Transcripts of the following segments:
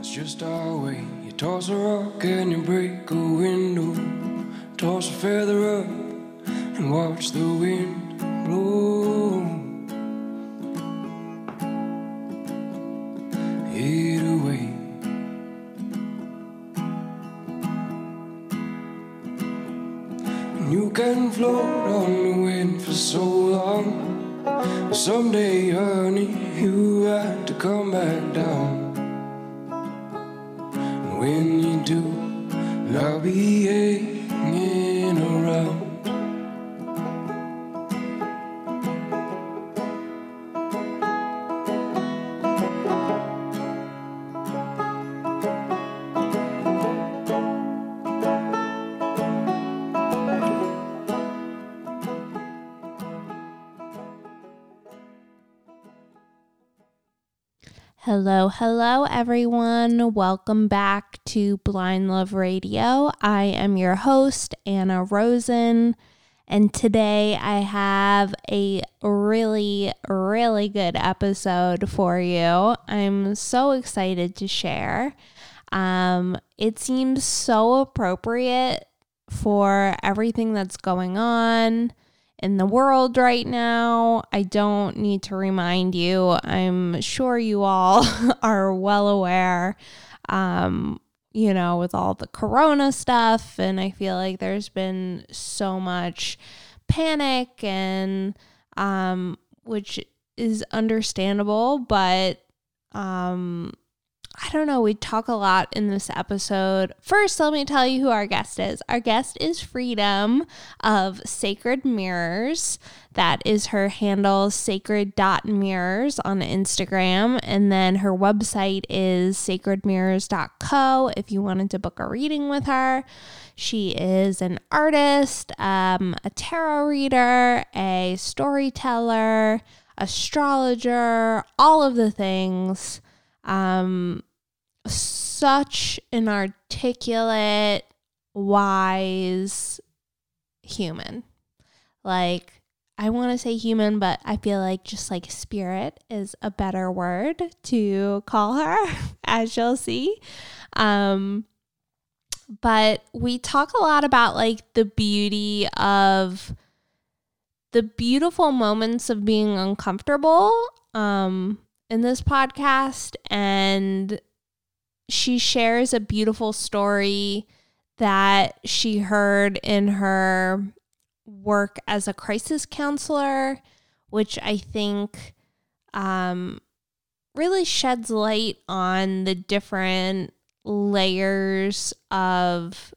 It's just our way. You toss a rock and you break a window. Toss a feather up and watch the wind blow. It away. And you can float on the wind for so long. Someday, honey, you have to come back down. Hello, everyone. Welcome back to Blind Love Radio. I am your host, Anna Rosen, and today I have a really, really good episode for you. I'm so excited to share. Um, it seems so appropriate for everything that's going on in the world right now. I don't need to remind you. I'm sure you all are well aware, um, you know, with all the corona stuff. And I feel like there's been so much panic and, um, which is understandable, but, um, I don't know. We talk a lot in this episode. First, let me tell you who our guest is. Our guest is Freedom of Sacred Mirrors. That is her handle, sacred.mirrors on Instagram. And then her website is sacredmirrors.co if you wanted to book a reading with her. She is an artist, um, a tarot reader, a storyteller, astrologer, all of the things. Um, such an articulate, wise human. Like, I want to say human, but I feel like just like spirit is a better word to call her, as you'll see. Um, but we talk a lot about like the beauty of the beautiful moments of being uncomfortable um, in this podcast and she shares a beautiful story that she heard in her work as a crisis counselor, which I think um, really sheds light on the different layers of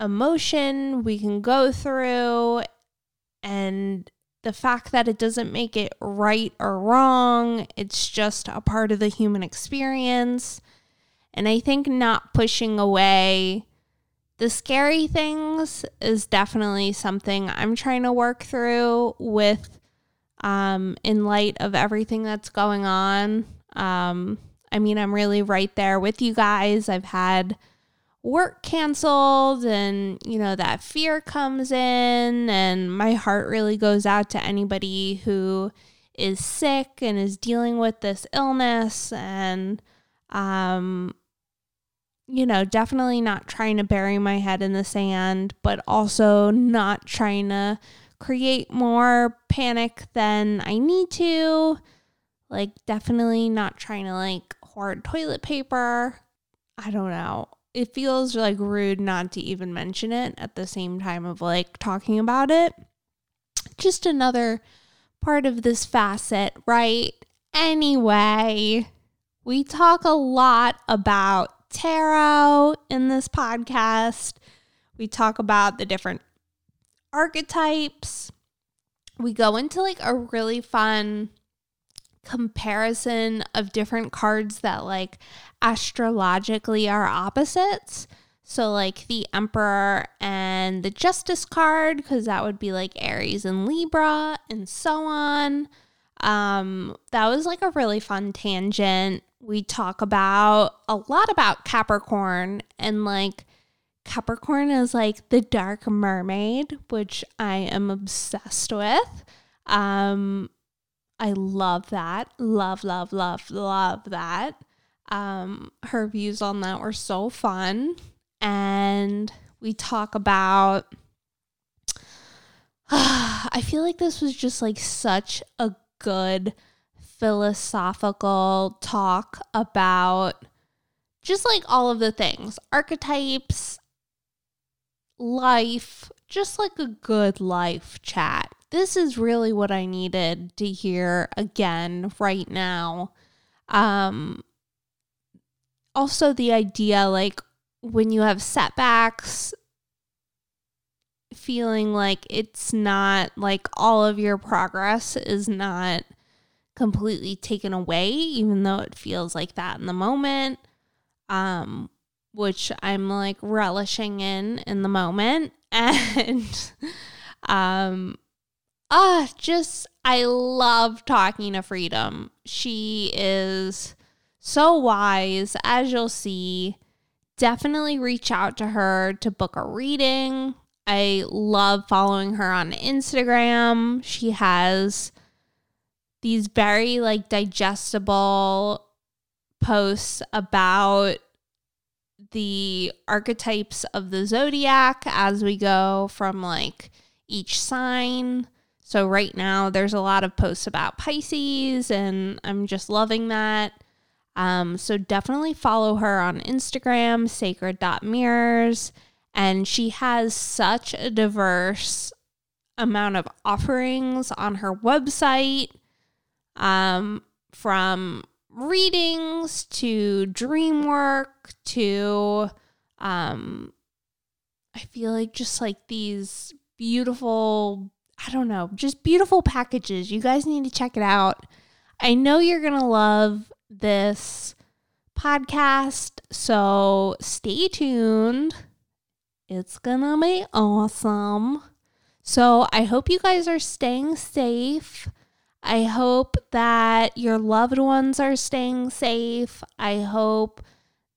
emotion we can go through and the fact that it doesn't make it right or wrong, it's just a part of the human experience. And I think not pushing away the scary things is definitely something I'm trying to work through with um, in light of everything that's going on. Um, I mean, I'm really right there with you guys. I've had work canceled and you know that fear comes in and my heart really goes out to anybody who is sick and is dealing with this illness and um you know definitely not trying to bury my head in the sand but also not trying to create more panic than I need to. Like definitely not trying to like hoard toilet paper. I don't know it feels like rude not to even mention it at the same time of like talking about it. Just another part of this facet, right? Anyway, we talk a lot about tarot in this podcast. We talk about the different archetypes. We go into like a really fun comparison of different cards that like astrologically are opposites. So, like the Emperor and the Justice card, because that would be like Aries and Libra, and so on. Um, that was like a really fun tangent. We talk about a lot about Capricorn, and like Capricorn is like the dark mermaid, which I am obsessed with. Um, I love that. Love, love, love, love that. Um, her views on that were so fun. And we talk about I feel like this was just like such a good philosophical talk about just like all of the things archetypes, life, just like a good life chat. This is really what I needed to hear again right now. Um, also, the idea like when you have setbacks, feeling like it's not like all of your progress is not completely taken away, even though it feels like that in the moment. Um, which I'm like relishing in in the moment. And, um, ah, just, I love talking to Freedom. She is so wise, as you'll see. Definitely reach out to her to book a reading. I love following her on Instagram. She has these very like digestible posts about the archetypes of the zodiac as we go from like each sign. So right now there's a lot of posts about Pisces and I'm just loving that. Um, so definitely follow her on Instagram, sacred.mirrors. And she has such a diverse amount of offerings on her website um, from readings to dream work to um I feel like just like these beautiful I don't know, just beautiful packages. You guys need to check it out. I know you're going to love this podcast, so stay tuned. It's going to be awesome. So, I hope you guys are staying safe. I hope that your loved ones are staying safe. I hope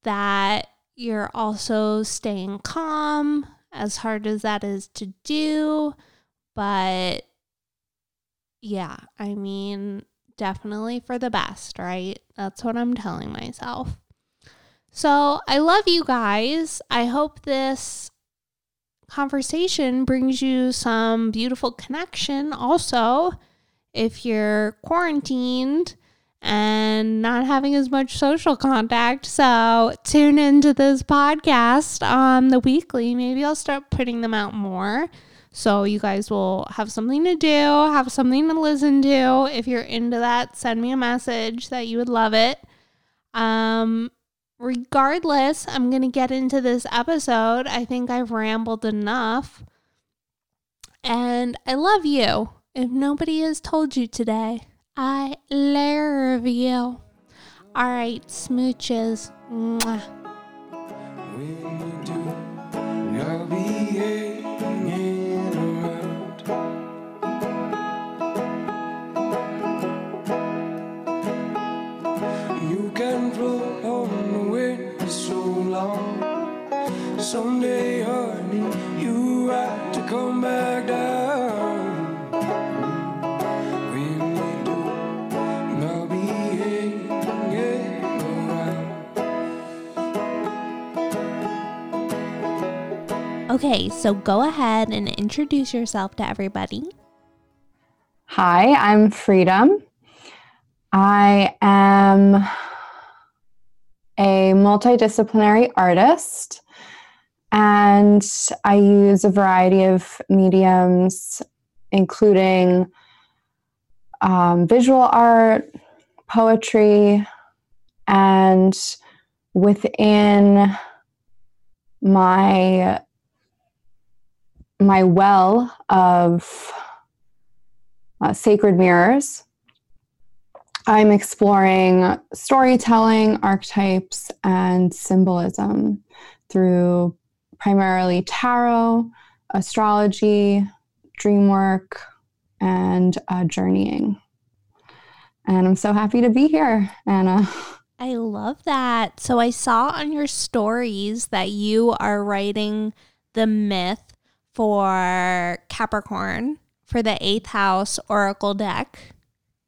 that you're also staying calm, as hard as that is to do. But yeah, I mean, definitely for the best, right? That's what I'm telling myself. So I love you guys. I hope this conversation brings you some beautiful connection also if you're quarantined and not having as much social contact. So tune into this podcast on the weekly. Maybe I'll start putting them out more. So you guys will have something to do, have something to listen to. If you're into that, send me a message that you would love it. Um regardless, I'm going to get into this episode. I think I've rambled enough. And I love you. If nobody has told you today, I love you. All right, smooches. Mwah. Someday, honey, you right to come back down. When we do, I'll be hanging around. Okay, so go ahead and introduce yourself to everybody. Hi, I'm Freedom. I am a multidisciplinary artist and I use a variety of mediums, including um, visual art, poetry, and within my my well of uh, sacred mirrors. I'm exploring storytelling, archetypes, and symbolism through primarily tarot, astrology, dream work, and uh, journeying. And I'm so happy to be here, Anna. I love that. So I saw on your stories that you are writing the myth for Capricorn for the eighth house oracle deck.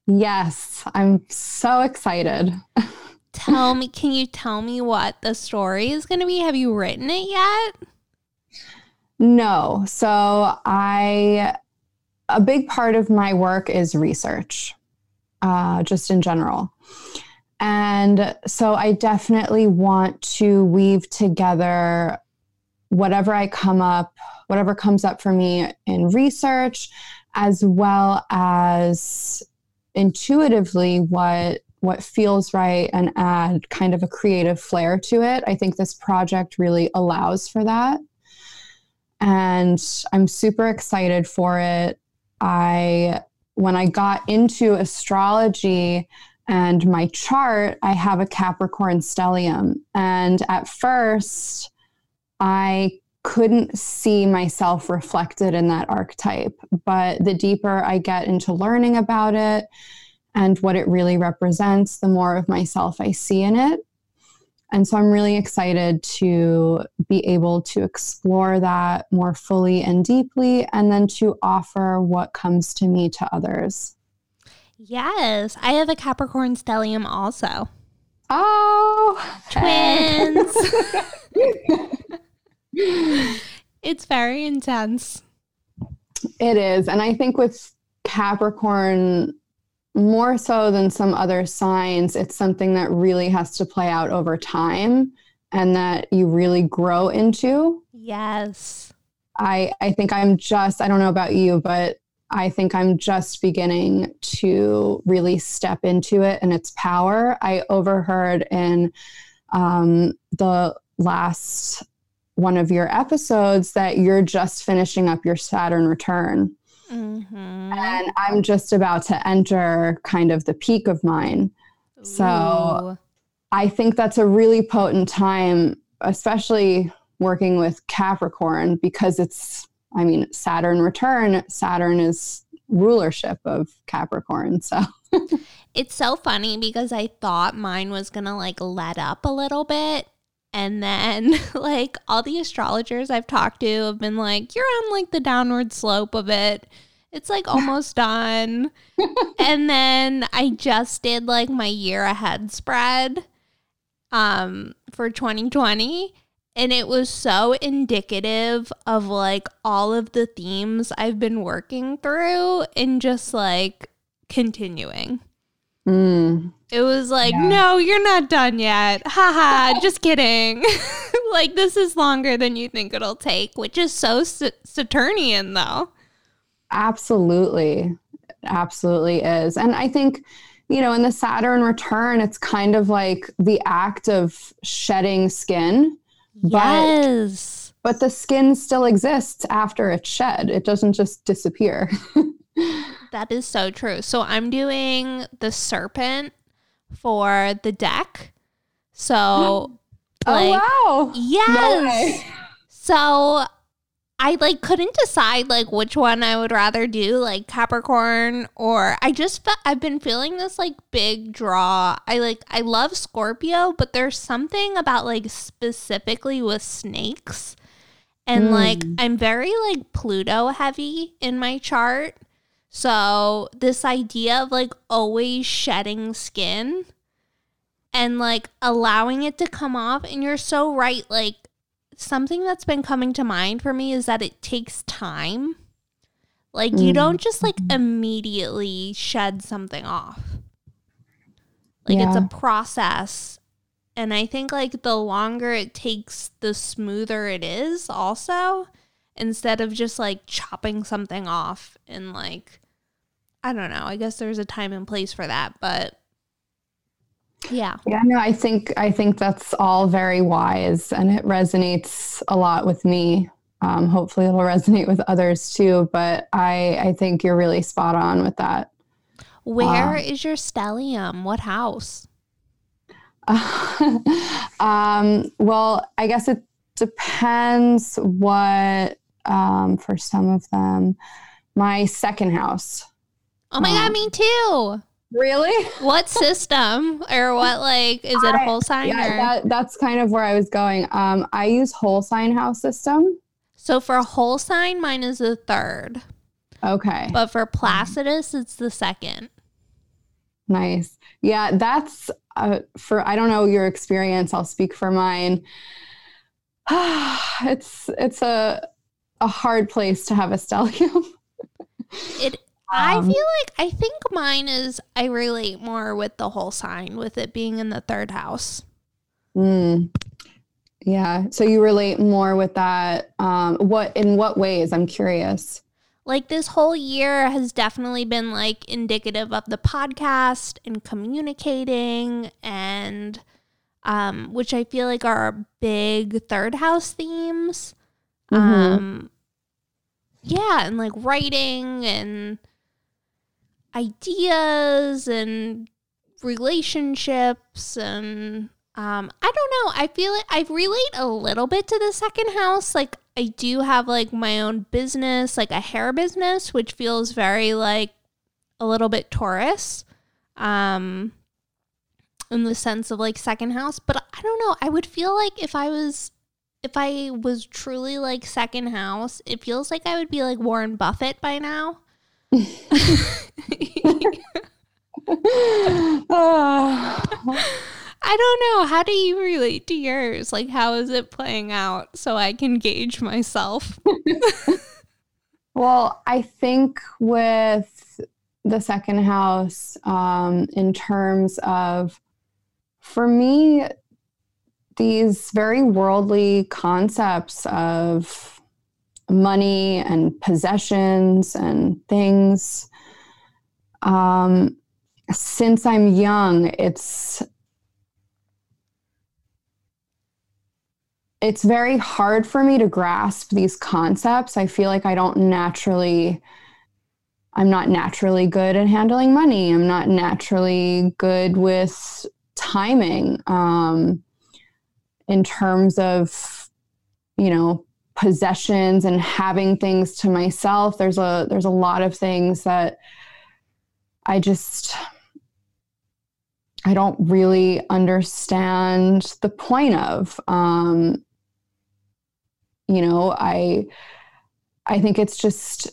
Yes, I'm so excited. tell me, can you tell me what the story is going to be? Have you written it yet? No. So I, a big part of my work is research, uh, just in general. And so I definitely want to weave together whatever I come up, whatever comes up for me in research, as well as intuitively what what feels right and add kind of a creative flair to it. I think this project really allows for that. And I'm super excited for it. I when I got into astrology and my chart, I have a Capricorn stellium. And at first, I couldn't see myself reflected in that archetype. But the deeper I get into learning about it and what it really represents, the more of myself I see in it. And so I'm really excited to be able to explore that more fully and deeply, and then to offer what comes to me to others. Yes, I have a Capricorn stellium also. Oh, twins. it's very intense. It is. And I think with Capricorn, more so than some other signs, it's something that really has to play out over time and that you really grow into. Yes. I, I think I'm just, I don't know about you, but I think I'm just beginning to really step into it and its power. I overheard in um, the last one of your episodes that you're just finishing up your Saturn return. Mm-hmm. And I'm just about to enter kind of the peak of mine. Ooh. So I think that's a really potent time, especially working with Capricorn, because it's, I mean, Saturn return, Saturn is rulership of Capricorn. So it's so funny because I thought mine was going to like let up a little bit and then, like, all the astrologers I've talked to have been like, you're on like the downward slope of it. It's like almost done. and then I just did like my year ahead spread um for 2020 and it was so indicative of like all of the themes I've been working through and just like continuing. Mm. It was like, yeah. no, you're not done yet. Haha, just kidding. like, this is longer than you think it'll take, which is so Saturnian, though. Absolutely. Absolutely is. And I think, you know, in the Saturn return, it's kind of like the act of shedding skin. Yes. But, but the skin still exists after it's shed, it doesn't just disappear. That is so true. So I'm doing the serpent for the deck. So, oh, like, oh wow, yes. No so I like couldn't decide like which one I would rather do, like Capricorn or I just fe- I've been feeling this like big draw. I like I love Scorpio, but there's something about like specifically with snakes. And mm. like I'm very like Pluto heavy in my chart. So, this idea of like always shedding skin and like allowing it to come off, and you're so right. Like, something that's been coming to mind for me is that it takes time. Like, mm. you don't just like immediately shed something off. Like, yeah. it's a process. And I think like the longer it takes, the smoother it is, also instead of just like chopping something off and like I don't know. I guess there's a time and place for that, but yeah. Yeah, no, I think I think that's all very wise and it resonates a lot with me. Um, hopefully it'll resonate with others too, but I I think you're really spot on with that. Where uh, is your stellium? What house? um, well, I guess it depends what um, for some of them. My second house. Oh my um, god, me too. Really? What system or what like is it a whole sign? Yeah, or? That, that's kind of where I was going. Um, I use whole sign house system. So for whole sign, mine is the third. Okay. But for Placidus, it's the second. Nice. Yeah, that's uh, for I don't know your experience. I'll speak for mine. it's it's a a hard place to have a stellium. it I um, feel like I think mine is I relate more with the whole sign with it being in the third house. Mm, yeah. So you relate more with that. Um, what in what ways? I'm curious. Like this whole year has definitely been like indicative of the podcast and communicating and um, which I feel like are big third house themes. Mm-hmm. Um, yeah, and like writing and ideas and relationships and um I don't know. I feel it. I relate a little bit to the second house. Like I do have like my own business, like a hair business, which feels very like a little bit Taurus. Um in the sense of like second house, but I don't know. I would feel like if I was if I was truly like second house, it feels like I would be like Warren Buffett by now. I don't know. How do you relate to yours? Like, how is it playing out so I can gauge myself? well, I think with the second house, um, in terms of, for me, these very worldly concepts of money and possessions and things. Um, since I'm young, it's it's very hard for me to grasp these concepts. I feel like I don't naturally I'm not naturally good at handling money. I'm not naturally good with timing. Um, in terms of you know possessions and having things to myself. There's a there's a lot of things that i just i don't really understand the point of. Um you know i i think it's just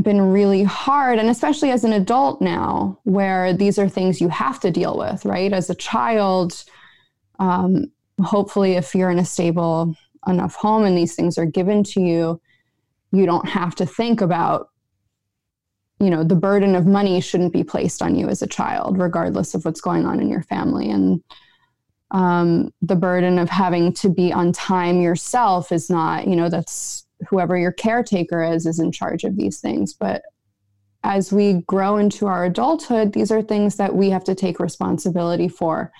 been really hard and especially as an adult now where these are things you have to deal with right? As a child um, hopefully if you're in a stable enough home and these things are given to you you don't have to think about you know the burden of money shouldn't be placed on you as a child regardless of what's going on in your family. And um, the burden of having to be on time yourself is not you know that's whoever your caretaker is is in charge of these things. But as we grow into our adulthood these are things that we have to take responsibility for.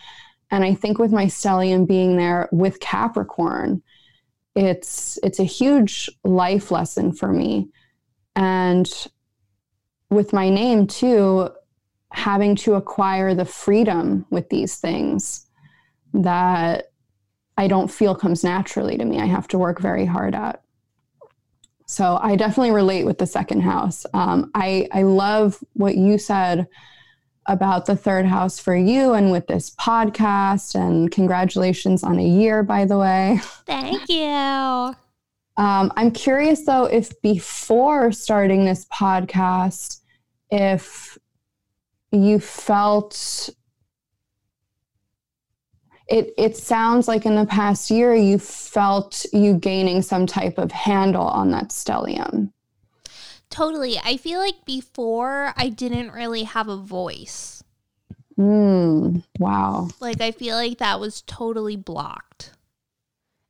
And I think with my stellium being there with Capricorn, it's it's a huge life lesson for me. And with my name too, having to acquire the freedom with these things that I don't feel comes naturally to me. I have to work very hard at. So I definitely relate with the second house. Um, I I love what you said about the third house for you and with this podcast. And congratulations on a year, by the way. Thank you. Um, I'm curious though, if before starting this podcast, if you felt it, it sounds like in the past year you felt you gaining some type of handle on that stellium. Totally. I feel like before I didn't really have a voice. Mm, wow. Like I feel like that was totally blocked.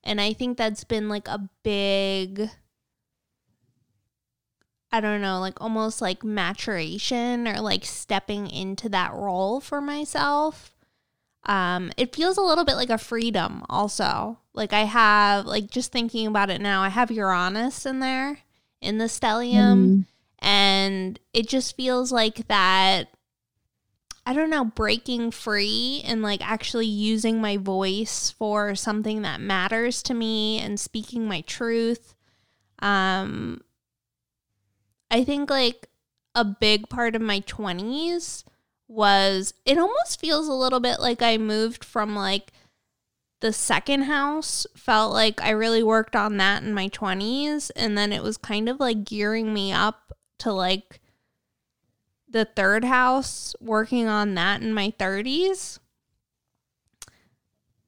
And I think that's been like a big I don't know, like almost like maturation or like stepping into that role for myself. Um it feels a little bit like a freedom also. Like I have like just thinking about it now, I have Uranus in there in the stellium. Mm. And it just feels like that, I don't know, breaking free and like actually using my voice for something that matters to me and speaking my truth. Um, I think like a big part of my 20s was it almost feels a little bit like I moved from like the second house felt like I really worked on that in my 20s and then it was kind of like gearing me up to like the third house working on that in my 30s.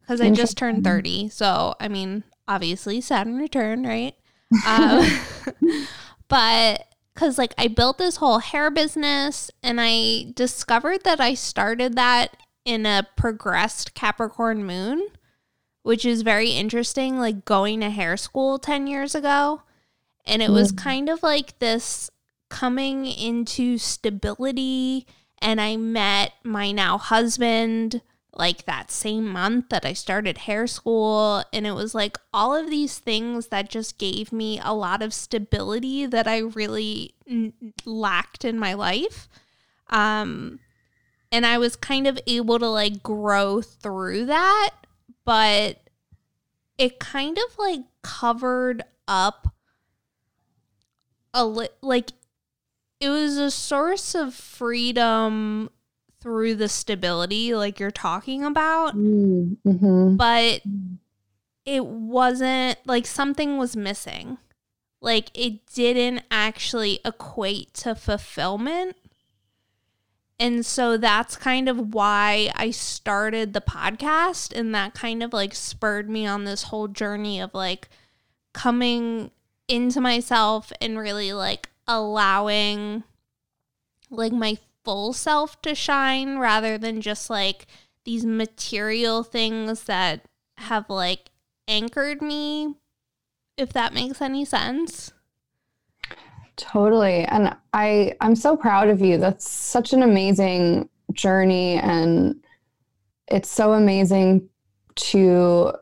because I just turned 30. So, I mean, obviously, Saturn return, right? Um, but because, like, I built this whole hair business and I discovered that I started that in a progressed Capricorn moon, which is very interesting, like going to hair school 10 years ago. And it was kind of like this coming into stability. And I met my now husband like that same month that I started hair school. And it was like all of these things that just gave me a lot of stability that I really n- lacked in my life. Um, and I was kind of able to like grow through that, but it kind of like covered up a li- like it was a source of freedom through the stability like you're talking about. Mm-hmm. but it wasn't like something was missing. Like it didn't actually equate to fulfillment and so that's kind of why I started the podcast and that kind of like spurred me on this whole journey of like coming into myself and really like allowing like my full self to shine rather than just like these material things that have like anchored me if that makes any sense. Totally. And I I'm so proud of you. That's such an amazing journey and it's so amazing to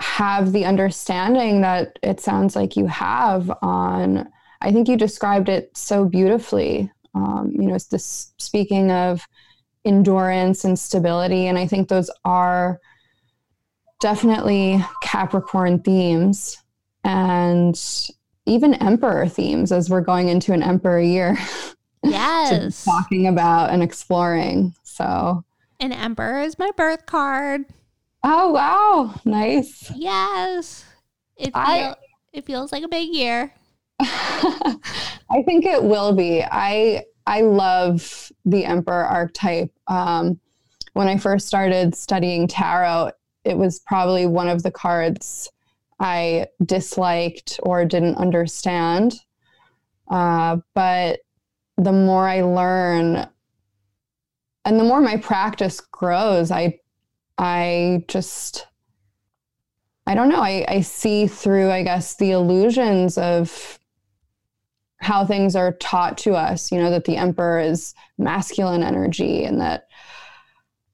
have the understanding that it sounds like you have on I think you described it so beautifully. Um, you know, it's this speaking of endurance and stability and I think those are definitely Capricorn themes and even emperor themes as we're going into an emperor year Yes. talking about and exploring. So, and Emperor is my birth card. oh wow, nice. Yes. It, feel, I- it feels like a big year. I think it will be. I I love the emperor archetype. Um, when I first started studying tarot, it was probably one of the cards I disliked or didn't understand. Uh, but the more I learn, and the more my practice grows, I I just I don't know. I, I see through, I guess, the illusions of how things are taught to us, you know, that the emperor is masculine energy and that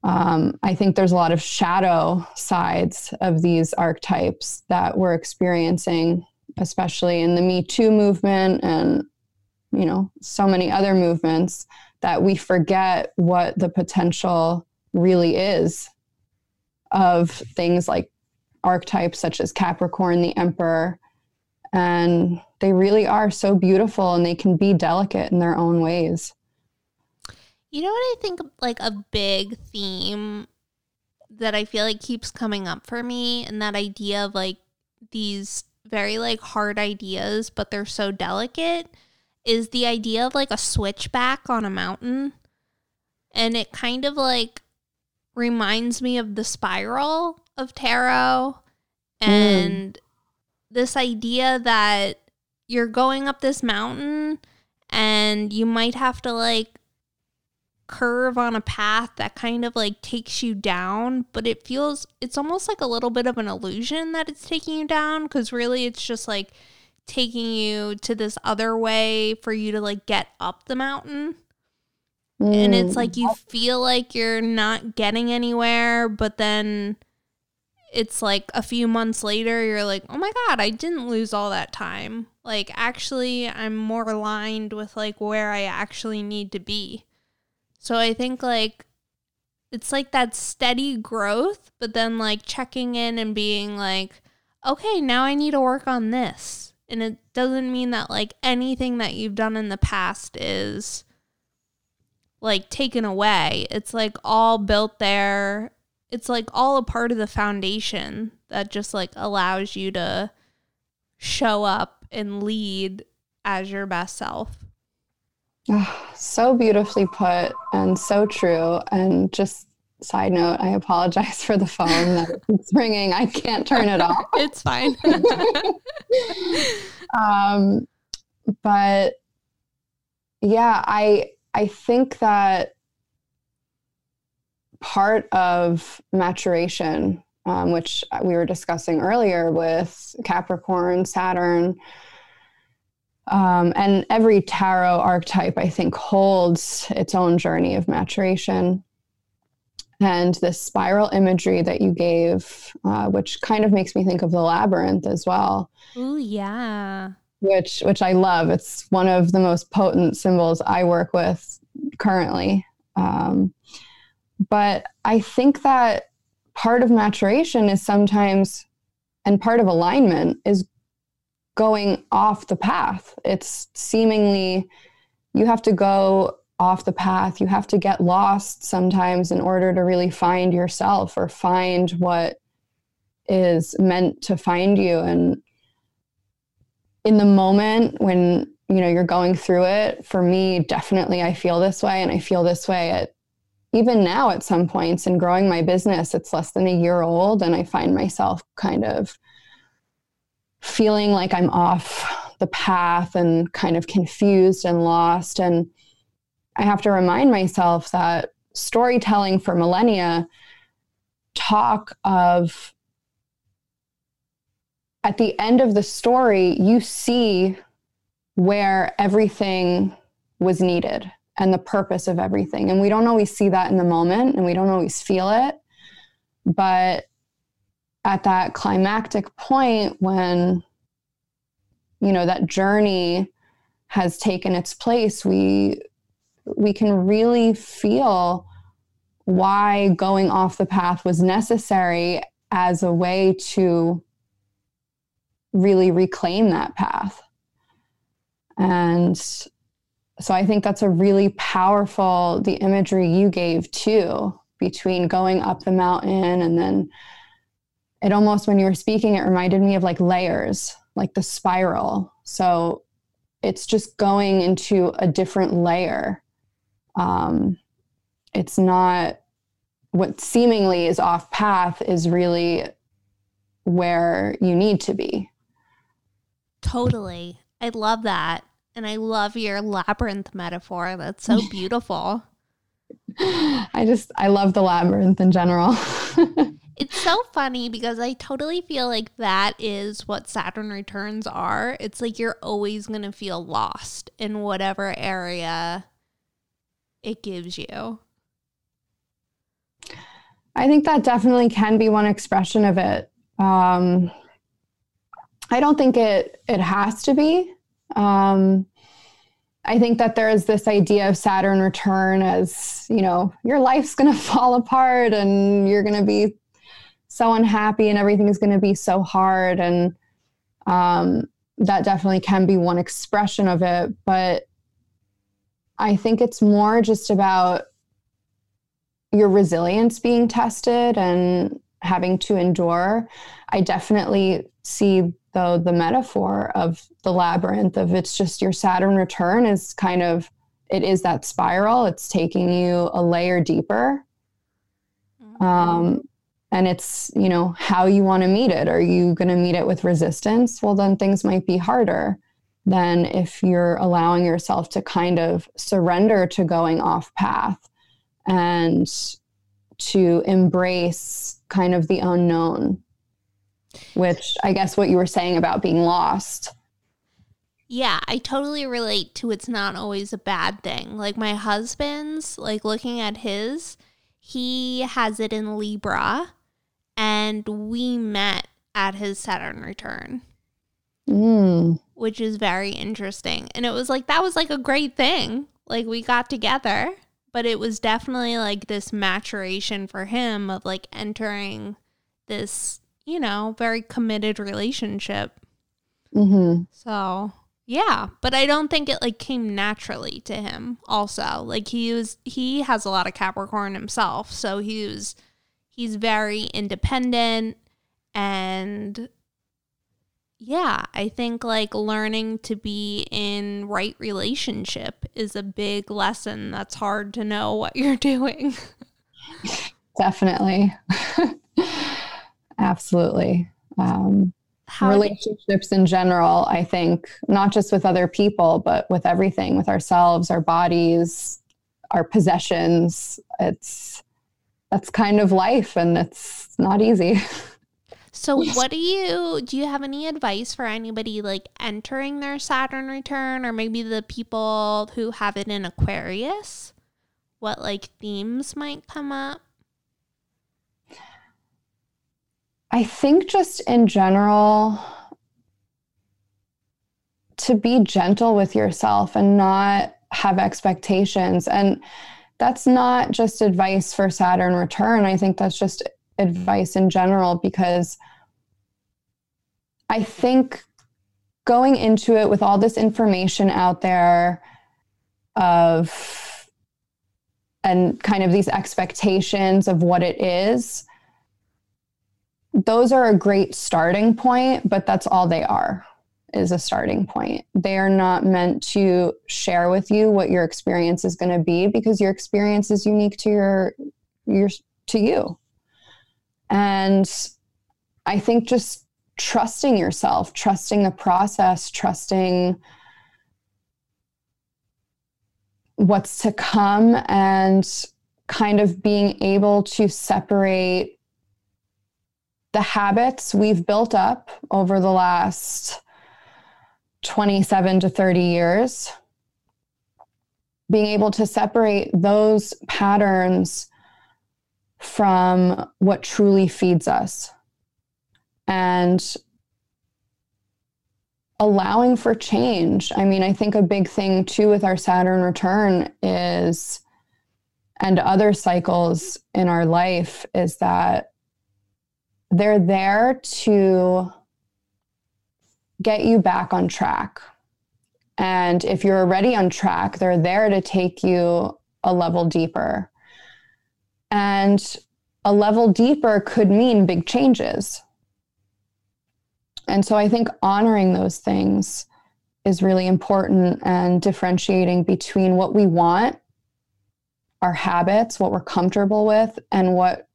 um, I think there's a lot of shadow sides of these archetypes that we're experiencing, especially in the Me Too movement and, you know, so many other movements that we forget what the potential really is of things like archetypes such as Capricorn, the Emperor, and they really are so beautiful and they can be delicate in their own ways. You know what I think like a big theme that I feel like keeps coming up for me and that idea of like these very like hard ideas but they're so delicate is the idea of like a switchback on a mountain. And it kind of like reminds me of the spiral of tarot hmm. and this idea that you're going up this mountain and you might have to like curve on a path that kind of like takes you down, but it feels it's almost like a little bit of an illusion that it's taking you down because really it's just like taking you to this other way for you to like get up the mountain. And it's Mm. like you feel like you're not getting anywhere, but then it's like a few months later, you're like, oh my God, I didn't lose all that time. Like, actually, I'm more aligned with like where I actually need to be. So I think like it's like that steady growth, but then like checking in and being like, okay, now I need to work on this. And it doesn't mean that like anything that you've done in the past is like taken away. It's like all built there. It's like all a part of the foundation that just like allows you to show up and lead as your best self. Ah, so beautifully put and so true. And just side note, I apologize for the phone that keeps ringing. I can't turn it off. it's fine. um, but yeah, I I think that part of maturation, um, which we were discussing earlier with Capricorn, Saturn, um, and every tarot archetype, I think, holds its own journey of maturation. And this spiral imagery that you gave, uh, which kind of makes me think of the labyrinth as well. Oh, yeah. Which, which I love. It's one of the most potent symbols I work with currently. Um, but I think that part of maturation is sometimes, and part of alignment is going off the path. It's seemingly, you have to go off the path. You have to get lost sometimes in order to really find yourself or find what is meant to find you. And in the moment when you know you're going through it, for me, definitely I feel this way, and I feel this way at even now at some points in growing my business. It's less than a year old, and I find myself kind of feeling like I'm off the path and kind of confused and lost. And I have to remind myself that storytelling for millennia talk of at the end of the story, you see where everything was needed and the purpose of everything. And we don't always see that in the moment and we don't always feel it. But at that climactic point when you know that journey has taken its place we we can really feel why going off the path was necessary as a way to really reclaim that path. And so i think that's a really powerful the imagery you gave too between going up the mountain and then it almost when you were speaking it reminded me of like layers like the spiral. So it's just going into a different layer. Um, it's not what seemingly is off path is really where you need to be. Totally. I love that. And i love your labyrinth metaphor. That's so beautiful. I just i love the labyrinth in general It's so funny because I totally feel like that is what Saturn returns are. It's like you're always going to feel lost in whatever area it gives you. I think that definitely can be one expression of it. Um, I don't think it it has to be. Um, I think that there is this idea of Saturn return as you know your life's going to fall apart and you're going to be so unhappy and everything is going to be so hard and um, that definitely can be one expression of it but i think it's more just about your resilience being tested and having to endure. I definitely see though the metaphor of the labyrinth of it's just your saturn return is kind of it is that spiral. It's taking you a layer deeper. Mm-hmm. um, and it's you know how you want to meet it. Are you going to meet it with resistance? Well then things might be harder than if you're allowing yourself to kind of surrender to going off path and to embrace kind of the unknown which i guess what you were saying about being lost. Yeah, I totally relate to it's not always a bad thing. Like my husband's, like looking at his, he has it in Libra and we met at his Saturn return. Mm. Which is very interesting. And it was like that was like a great thing. Like we got together, but it was definitely like this maturation for him of like entering this, you know, very committed relationship. Mm-hmm. So yeah, but I don't think it like came naturally to him. Also, like he was, he has a lot of Capricorn himself, so he was he's very independent and yeah, I think like learning to be in right relationship is a big lesson that's hard to know what you're doing. definitely. Absolutely. Um, relationships in general, I think, not just with other people, but with everything, with ourselves, our bodies, our possessions. It's that's kind of life and it's not easy. So what do you do you have any advice for anybody like entering their Saturn return or maybe the people who have it in Aquarius? What like themes might come up? I think just in general to be gentle with yourself and not have expectations and that's not just advice for Saturn return. I think that's just advice in general because I think going into it with all this information out there of and kind of these expectations of what it is those are a great starting point but that's all they are is a starting point. They are not meant to share with you what your experience is going to be because your experience is unique to your your to you. And i think just trusting yourself, trusting the process, trusting what's to come, and kind of being able to separate the habits we've built up over the last 27 to 30 years. Being able to separate those patterns from what truly feeds us and allowing for change. I mean, I think a big thing too with our Saturn return is, and other cycles in our life, is that they're there to get you back on track. And if you're already on track, they're there to take you a level deeper. And a level deeper could mean big changes. And so I think honoring those things is really important and differentiating between what we want, our habits, what we're comfortable with, and what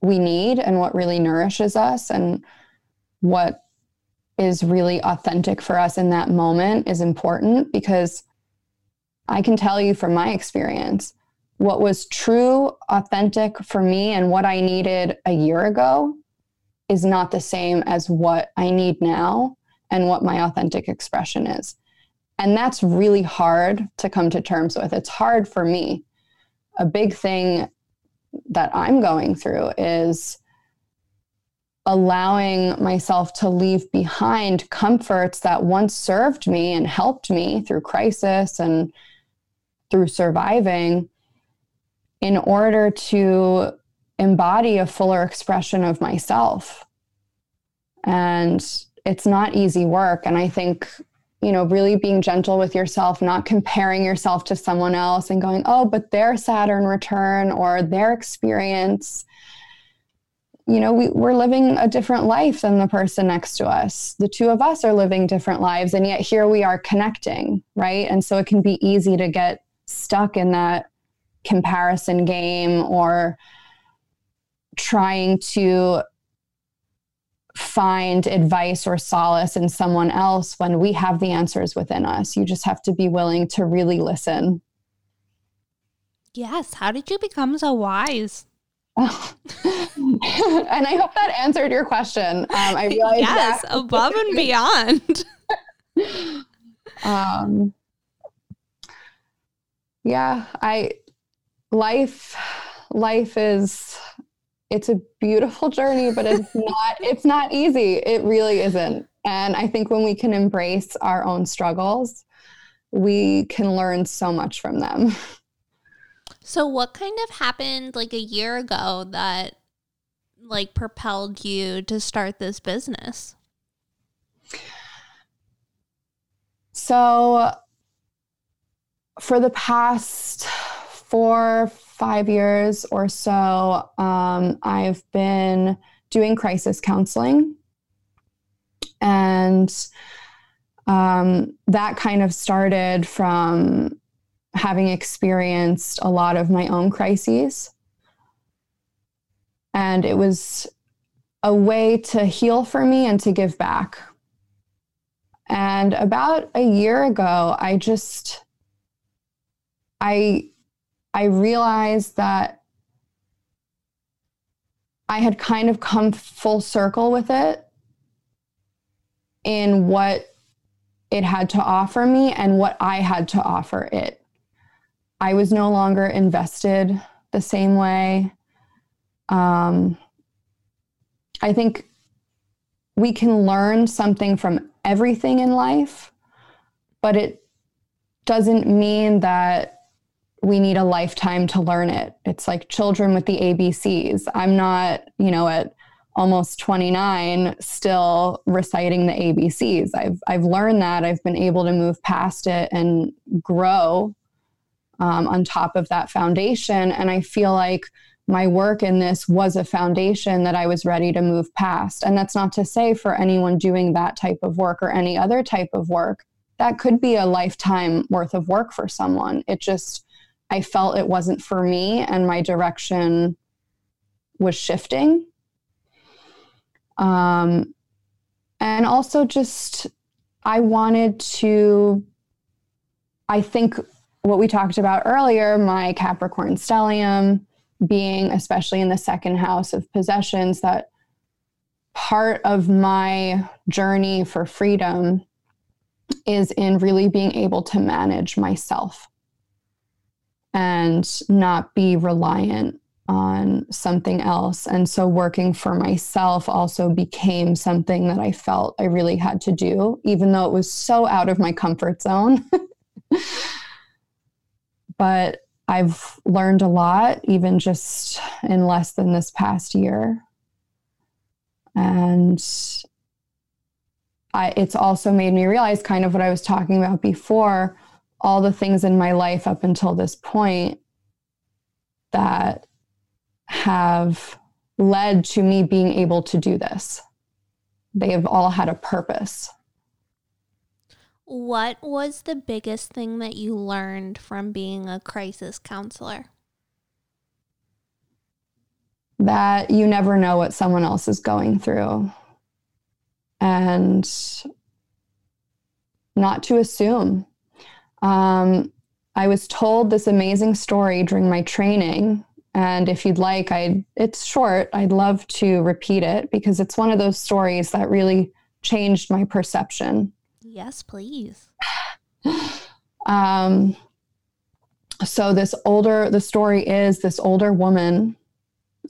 we need and what really nourishes us and what is really authentic for us in that moment is important because I can tell you from my experience what was true, authentic for me, and what I needed a year ago is not the same as what I need now and what my authentic expression is. And that's really hard to come to terms with. It's hard for me. A big thing that I'm going through is allowing myself to leave behind comforts that once served me and helped me through crisis and through surviving in order to embody a fuller expression of myself. And it's not easy work. And I think, you know, really being gentle with yourself, not comparing yourself to someone else and going, oh, but their Saturn return or their experience. You know, we, we're living a different life than the person next to us. The two of us are living different lives, and yet here we are connecting, right? And so it can be easy to get stuck in that comparison game or trying to find advice or solace in someone else when we have the answers within us. You just have to be willing to really listen. Yes. How did you become so wise? and I hope that answered your question. Um, I realize yes, that- above and beyond. um, yeah, I life life is it's a beautiful journey, but it's not it's not easy. It really isn't. And I think when we can embrace our own struggles, we can learn so much from them. So what kind of happened like a year ago that like propelled you to start this business? So for the past 4 five years or so, um, I've been doing crisis counseling. And um, that kind of started from having experienced a lot of my own crises. And it was a way to heal for me and to give back. And about a year ago, I just I I realized that I had kind of come full circle with it in what it had to offer me and what I had to offer it. I was no longer invested the same way. Um, I think we can learn something from everything in life, but it doesn't mean that we need a lifetime to learn it. It's like children with the ABCs. I'm not, you know, at almost 29 still reciting the ABCs. I've I've learned that. I've been able to move past it and grow um, on top of that foundation. And I feel like my work in this was a foundation that I was ready to move past. And that's not to say for anyone doing that type of work or any other type of work, that could be a lifetime worth of work for someone. It just, I felt it wasn't for me and my direction was shifting. Um, and also just, I wanted to, I think what we talked about earlier, my Capricorn stellium being, especially in the second house of possessions, that part of my journey for freedom is in really being able to manage myself and not be reliant on something else. And so working for myself also became something that I felt I really had to do, even though it was so out of my comfort zone. but I've learned a lot, even just in less than this past year. And I, it's also made me realize kind of what I was talking about before all the things in my life up until this point that have led to me being able to do this. They have all had a purpose. What was the biggest thing that you learned from being a crisis counselor? That you never know what someone else is going through. And not to assume. Um, I was told this amazing story during my training. And if you'd like, I it's short. I'd love to repeat it because it's one of those stories that really changed my perception Yes, please. Um, so this older, the story is this older woman,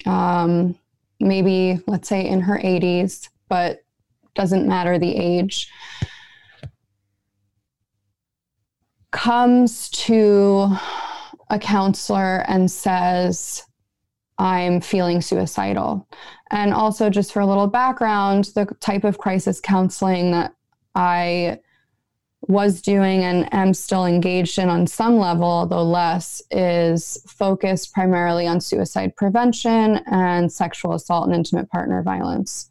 um, maybe let's say in her 80s, but doesn't matter the age, comes to a counselor and says, I'm feeling suicidal. And also, just for a little background, the type of crisis counseling that I was doing and am still engaged in on some level, though less, is focused primarily on suicide prevention and sexual assault and intimate partner violence.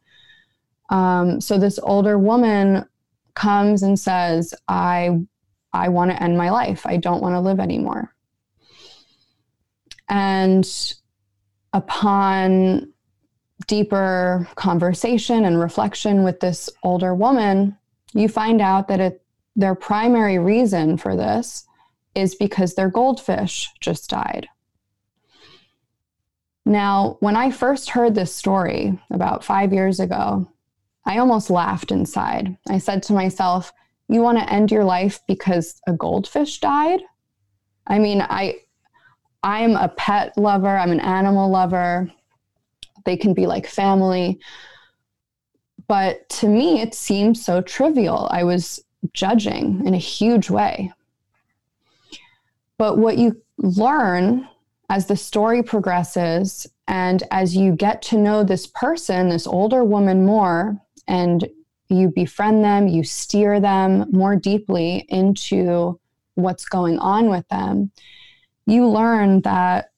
Um, so this older woman comes and says, I, I want to end my life. I don't want to live anymore. And upon deeper conversation and reflection with this older woman, you find out that it, their primary reason for this is because their goldfish just died. Now, when I first heard this story about five years ago, I almost laughed inside. I said to myself, You want to end your life because a goldfish died? I mean, I, I'm a pet lover, I'm an animal lover. They can be like family. But to me, it seemed so trivial. I was judging in a huge way. But what you learn as the story progresses and as you get to know this person, this older woman, more, and you befriend them, you steer them more deeply into what's going on with them, you learn that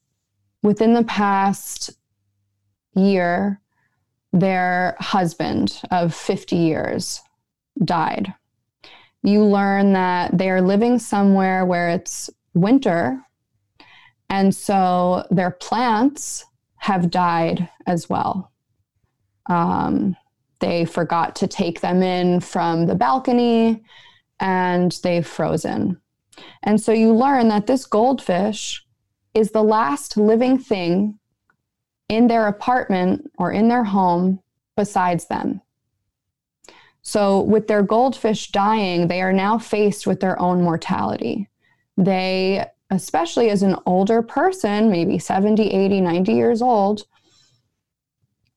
within the past year, their husband of 50 years died. You learn that they're living somewhere where it's winter. And so their plants have died as well. Um, they forgot to take them in from the balcony and they've frozen. And so you learn that this goldfish is the last living thing in their apartment or in their home besides them. So, with their goldfish dying, they are now faced with their own mortality. They, especially as an older person, maybe 70, 80, 90 years old,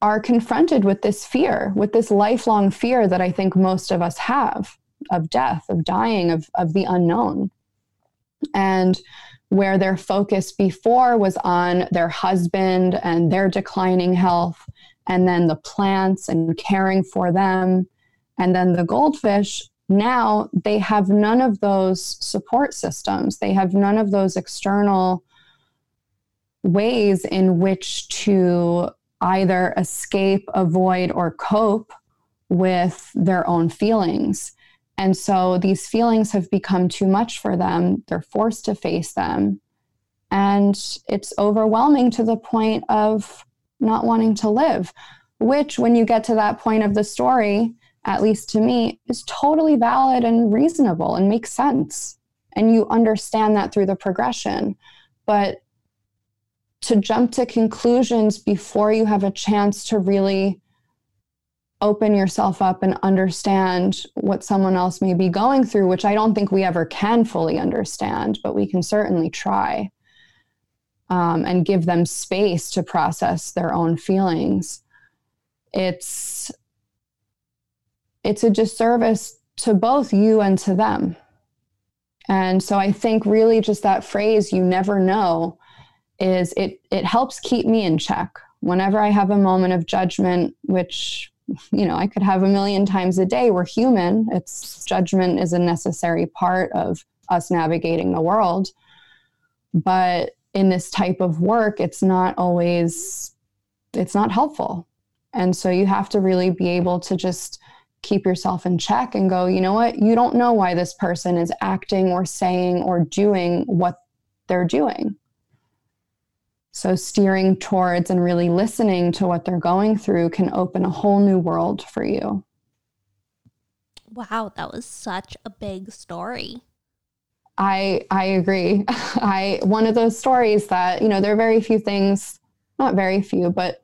are confronted with this fear, with this lifelong fear that I think most of us have of death, of dying, of, of the unknown. And where their focus before was on their husband and their declining health, and then the plants and caring for them and then the goldfish, now they have none of those support systems. They have none of those external ways in which to either escape, avoid, or cope with their own feelings. And so these feelings have become too much for them. They're forced to face them. And it's overwhelming to the point of not wanting to live, which, when you get to that point of the story, at least to me, is totally valid and reasonable and makes sense. And you understand that through the progression. But to jump to conclusions before you have a chance to really open yourself up and understand what someone else may be going through, which I don't think we ever can fully understand, but we can certainly try um, and give them space to process their own feelings. It's it's a disservice to both you and to them. And so I think really just that phrase, you never know, is it it helps keep me in check. Whenever I have a moment of judgment, which you know, I could have a million times a day. We're human. It's judgment is a necessary part of us navigating the world. But in this type of work, it's not always it's not helpful. And so you have to really be able to just keep yourself in check and go, you know what? You don't know why this person is acting or saying or doing what they're doing. So, steering towards and really listening to what they're going through can open a whole new world for you. Wow, that was such a big story. I I agree. I one of those stories that, you know, there are very few things, not very few, but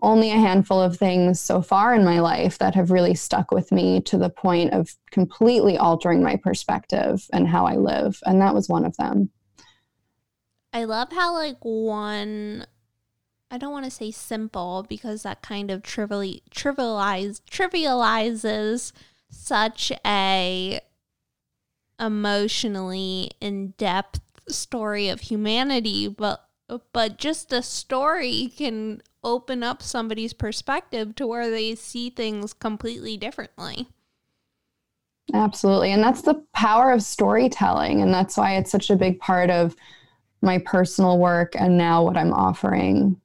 only a handful of things so far in my life that have really stuck with me to the point of completely altering my perspective and how I live. And that was one of them. I love how, like, one, I don't want to say simple because that kind of trivially, trivialize, trivializes such a emotionally in-depth story of humanity but but just a story can open up somebody's perspective to where they see things completely differently. Absolutely. And that's the power of storytelling. And that's why it's such a big part of my personal work and now what I'm offering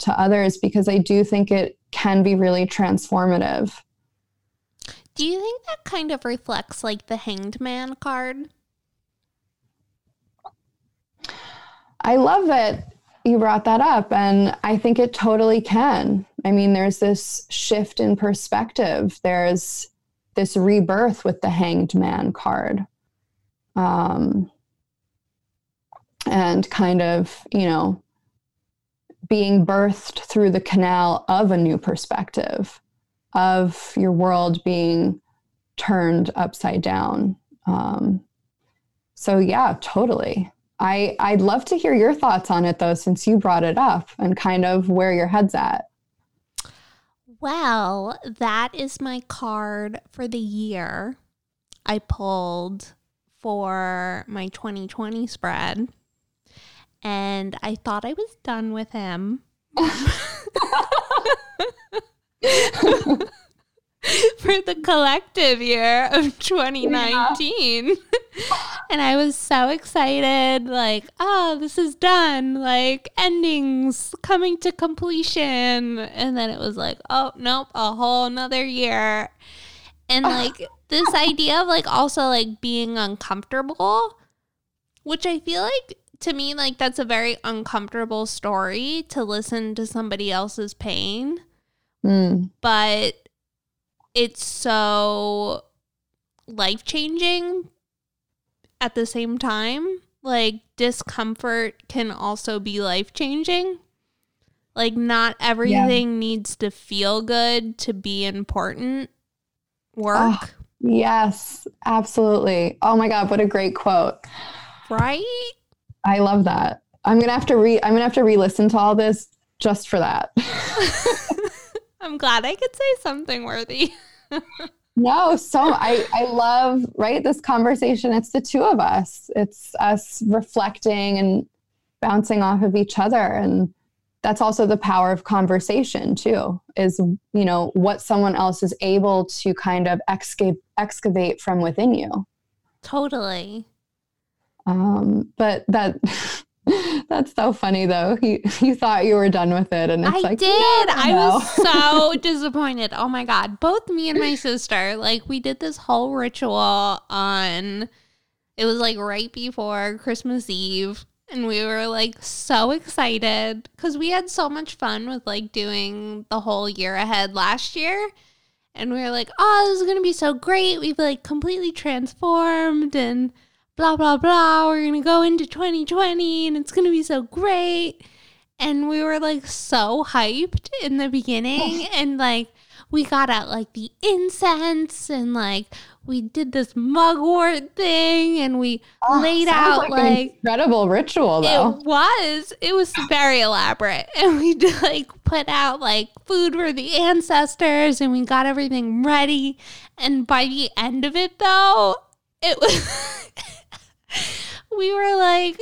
to others, because I do think it can be really transformative. Do you think that kind of reflects like the hanged man card? I love that you brought that up, and I think it totally can. I mean, there's this shift in perspective. There's this rebirth with the hanged man card. Um, and kind of, you know, being birthed through the canal of a new perspective, of your world being turned upside down. Um, so, yeah, totally. I, I'd love to hear your thoughts on it though, since you brought it up and kind of where your head's at. Well, that is my card for the year I pulled for my 2020 spread. And I thought I was done with him. for the collective year of 2019. Yeah. and I was so excited, like, oh, this is done, like endings coming to completion. And then it was like, oh, nope, a whole nother year. And like this idea of like also like being uncomfortable, which I feel like to me, like that's a very uncomfortable story to listen to somebody else's pain, Mm. but it's so life changing at the same time. Like discomfort can also be life changing. Like not everything needs to feel good to be important work, Ah. Yes, absolutely. Oh my God, what a great quote. right? I love that. I'm gonna have to re I'm gonna have to re-listen to all this just for that. I'm glad I could say something worthy. no, so I I love right this conversation. It's the two of us. It's us reflecting and bouncing off of each other and that's also the power of conversation too is you know what someone else is able to kind of excavate excavate from within you Totally. Um but that that's so funny though you you thought you were done with it and it's I like did. no, I was so disappointed. Oh my god. Both me and my sister, like we did this whole ritual on it was like right before Christmas Eve and we were like so excited cuz we had so much fun with like doing the whole year ahead last year. And we were like, "Oh, this is going to be so great. We've like completely transformed and blah blah blah. We're going to go into 2020 and it's going to be so great." and we were like so hyped in the beginning oh. and like we got out like the incense and like we did this mugwort thing and we Oh, laid out like, like, an incredible ritual though it was it was very elaborate and we did, like put out like food for the ancestors and we got everything ready and by the end of it though it was we were like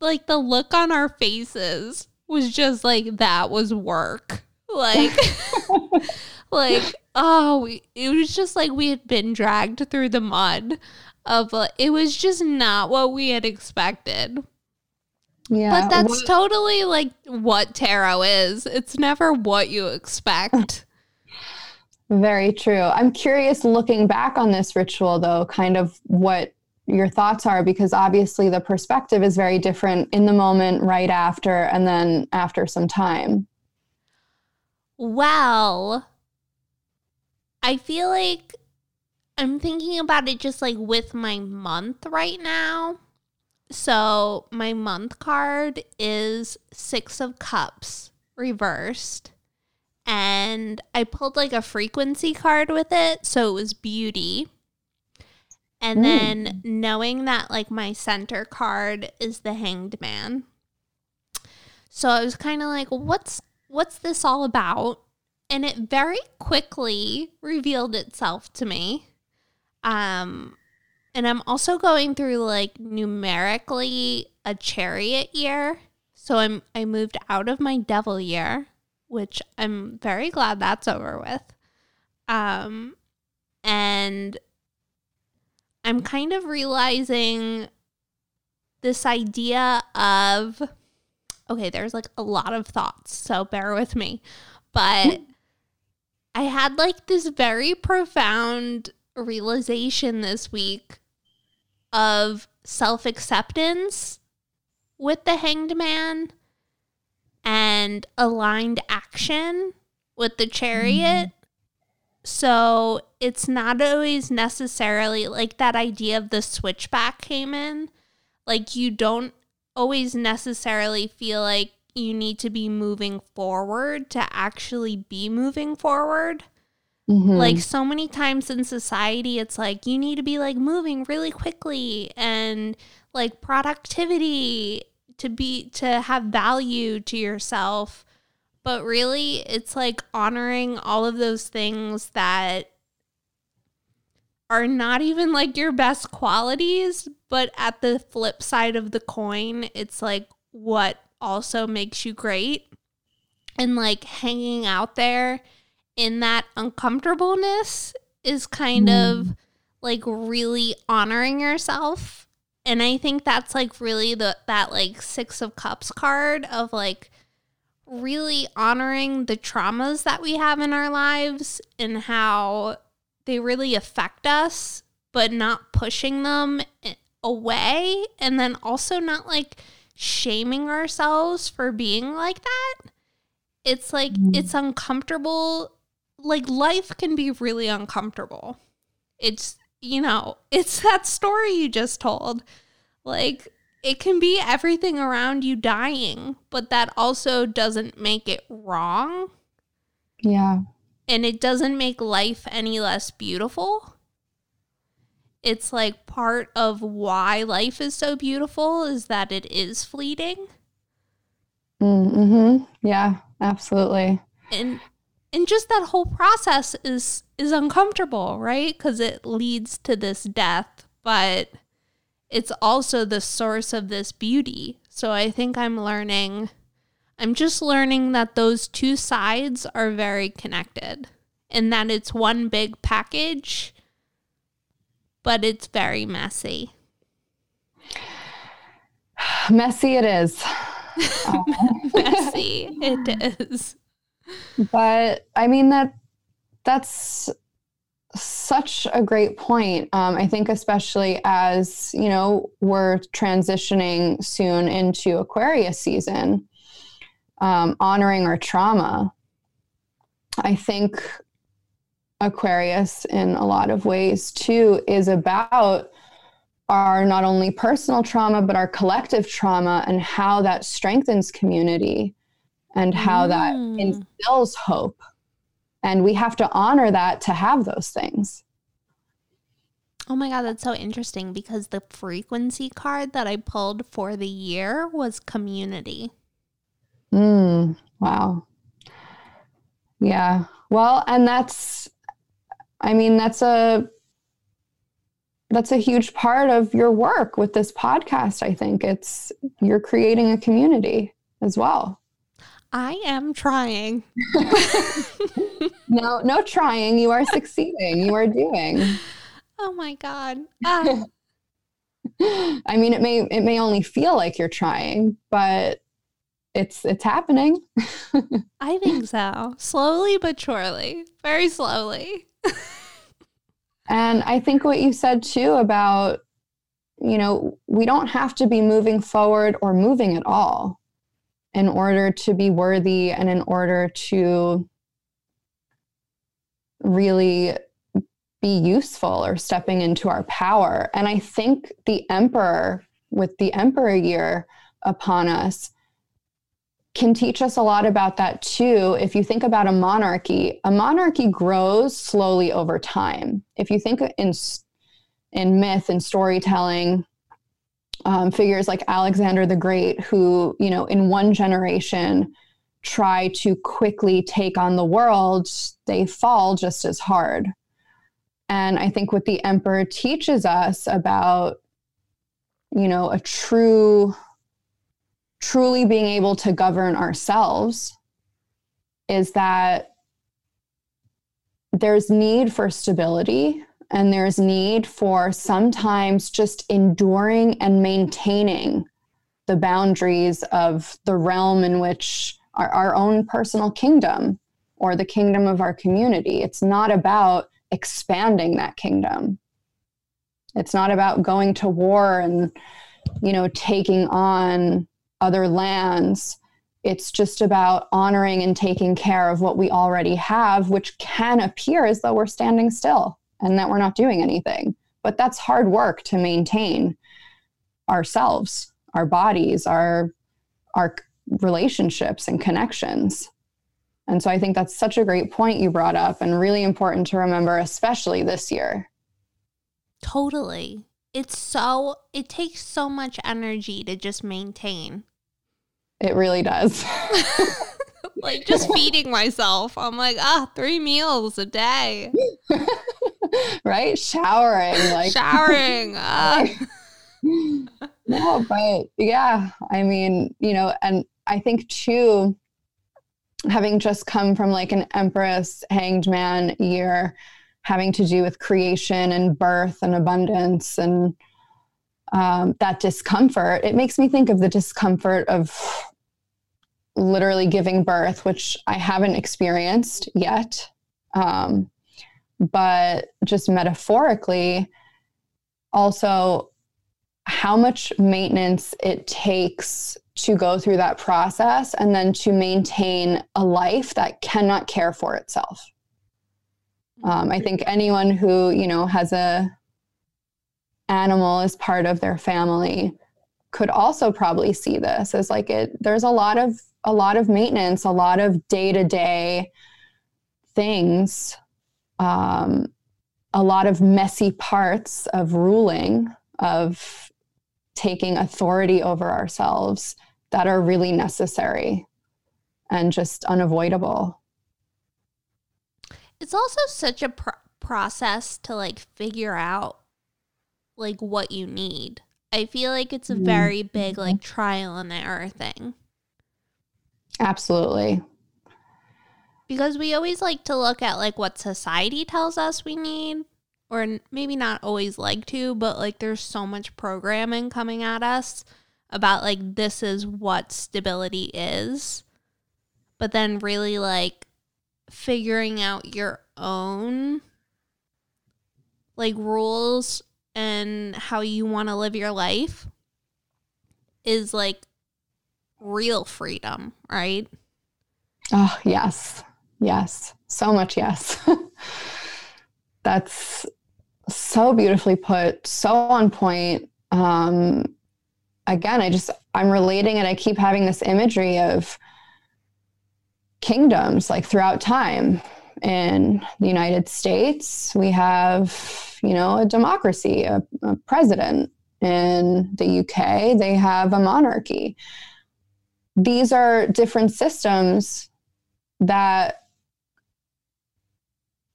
like the look on our faces was just like that was work. Like like oh we, it was just like we had been dragged through the mud of like it was just not what we had expected. Yeah. But that's what- totally like what tarot is. It's never what you expect. Very true. I'm curious looking back on this ritual, though, kind of what your thoughts are, because obviously the perspective is very different in the moment, right after, and then after some time. Well, I feel like I'm thinking about it just like with my month right now. So, my month card is Six of Cups reversed. And I pulled like a frequency card with it. So, it was beauty. And Mm. then knowing that like my center card is the hanged man. So I was kind of like, what's what's this all about? And it very quickly revealed itself to me. Um and I'm also going through like numerically a chariot year. So I'm I moved out of my devil year, which I'm very glad that's over with. Um and I'm kind of realizing this idea of okay, there's like a lot of thoughts, so bear with me. But I had like this very profound realization this week of self acceptance with the hanged man and aligned action with the chariot. So it's not always necessarily like that idea of the switchback came in. Like you don't always necessarily feel like you need to be moving forward to actually be moving forward. Mhm. Like so many times in society, it's like you need to be like moving really quickly and like productivity to be to have value to yourself. But really, it's like honoring all of those things that are not even like your best qualities, but at the flip side of the coin, it's like what also makes you great. And like hanging out there in that uncomfortableness is kind of mm. like really honoring yourself. And I think that's like really the that like 6 of cups card of like really honoring the traumas that we have in our lives and how they really affect us, but not pushing them away. And then also not like shaming ourselves for being like that. It's like Mhm. it's uncomfortable. Like life can be really uncomfortable. It's, you know, it's that story you just told. Like it can be everything around you dying, but that also doesn't make it wrong Yeah. and it doesn't make life any less beautiful. It's like part of why life is so beautiful is that it is fleeting Mm-hmm. Yeah, absolutely. and and just that whole process is is uncomfortable, right? Cuz it leads to this death, but it's also the source of this beauty. So I think I'm learning I'm just learning that those two sides are very connected and that it's one big package, but it's very messy. Messy it is. messy. It is. but I mean that that's such a great point. Um, I think especially as you know we're transitioning soon into Aquarius season, um, honoring our trauma. I think Aquarius, in a lot of ways, too, is about our not only personal trauma but our collective trauma and how that strengthens community and how that Mm. instills hope. And we have to honor that to have those things. Oh my god, that's so interesting because the frequency card that I pulled for the year was community. Mm, wow. Yeah. Well, and that's, I mean, that's a, that's a huge part of your work with this podcast. I think it's, you're creating a community as well. I am trying. No, no trying. You are succeeding. You are doing. Oh my god. Ah, I mean, it may, it may only feel like you're trying, but it's, it's happening. I think so. Slowly but surely. Very slowly. And I think what you said too about, you know, we don't have to be moving forward or moving at all in order to be worthy and in order to really be useful or stepping into our power. And I think the emperor, with the emperor year upon us, can teach us a lot about that too. If you think about a monarchy, a monarchy grows slowly over time. If you think in in myth and storytelling, um, figures like Alexander the Great, who you know in one generation try to quickly take on the world, they fall just as hard. And I think what the emperor teaches us about, you know, a true truly being able to govern ourselves is that there's need for stability and there's need for sometimes just enduring and maintaining the boundaries of the realm in which our, our own personal kingdom or the kingdom of our community. It's not about expanding that kingdom. It's not about going to war and, you know, taking on other lands. It's just about honoring and taking care of what we already have, which can appear as though we're standing still and that we're not doing anything. But that's hard work to maintain ourselves, our bodies, our our relationships and connections. And so I think that's such a great point you brought up and really important to remember, especially this year. Totally. It's so it takes so much energy to just maintain. It really does. like just feeding myself. I'm like, ah, three meals a day. right? Showering, like Showering. ah. no, but yeah, I mean, you know, and I think too, having just come from like an Empress hanged man year, having to do with creation and birth and abundance and um, that discomfort, it makes me think of the discomfort of literally giving birth, which I haven't experienced yet. Um, but just metaphorically, also how much maintenance it takes to go through that process and then to maintain a life that cannot care for itself. Um, I think anyone who you know has a animal as part of their family could also probably see this as like it. There's a lot of a lot of maintenance, a lot of day to day things, um, a lot of messy parts of ruling of taking authority over ourselves that are really necessary and just unavoidable. It's also such a pr- process to like figure out like what you need. I feel like it's a Mm. very big like trial and error thing Absolutely. Because we always like to look at like what society tells us we need or maybe not always like to but like there's so much programming coming at us about like this is what stability is but then really like figuring out your own like rules and how you want to live your life is like real freedom right Oh, yes. Yes. So much yes. That's so beautifully put, so on point. Um, again, I just, I'm relating it. I keep having this imagery of kingdoms like throughout time. In the United States, we have, you know, a democracy, a, a president. In the UK, they have a monarchy. These are different systems that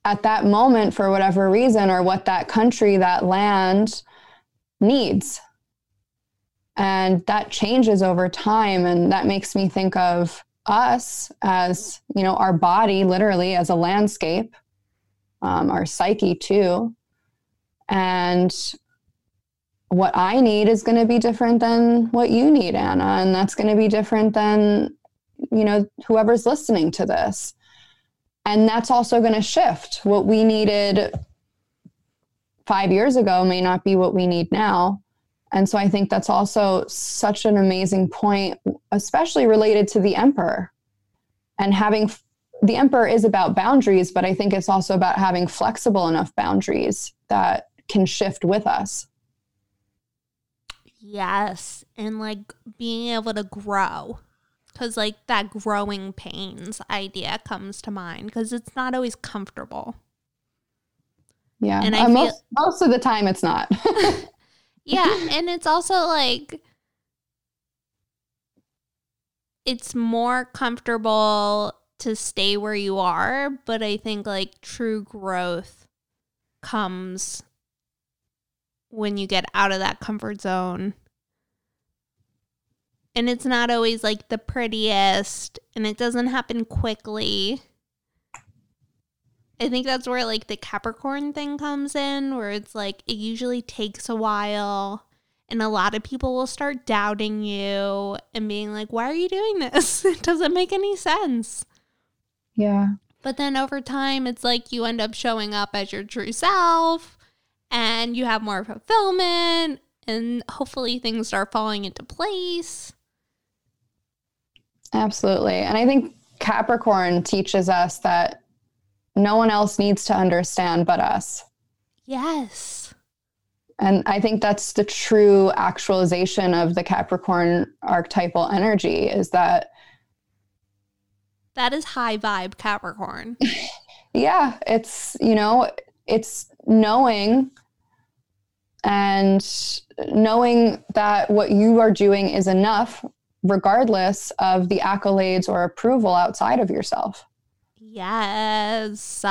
at that moment, for whatever reason, or what that country, that land needs. And that changes over time. And that makes me think of us as, you know, our body literally as a landscape, um, our psyche too. And what I need is going to be different than what you need, Anna. And that's going to be different than you know whoever's listening to this and that's also going to shift. What we needed 5 years ago may not be what we need now. And so i think that's also such an amazing point especially related to the emperor. And having the emperor is about boundaries but i think it's also about having flexible enough boundaries that can shift with us. Yes, and like being able to grow. Cuz like that growing pains idea comes to mind cuz it's not always comfortable. yeah And I Uh, feel- most, most of the time it's not Yeah, and it's also like it's more comfortable to stay where you are, but I think like true growth comes when you get out of that comfort zone. And it's not always like the prettiest and it doesn't happen quickly. I think that's where like the Capricorn thing comes in, where it's like it usually takes a while and a lot of people will start doubting you and being like, why are you doing this? It doesn't make any sense. yeah But then over time, it's like you end up showing up as your true self and you have more fulfillment and hopefully things start falling into place. Absolutely. And I think Capricorn teaches us that no one else needs to understand but us. Yes. And I think that's the true actualization of the Capricorn archetypal energy is that, That is high vibe Capricorn. yeah, it's, you know, it's knowing and knowing that what you are doing is enough, regardless of the accolades or approval outside of yourself. yes.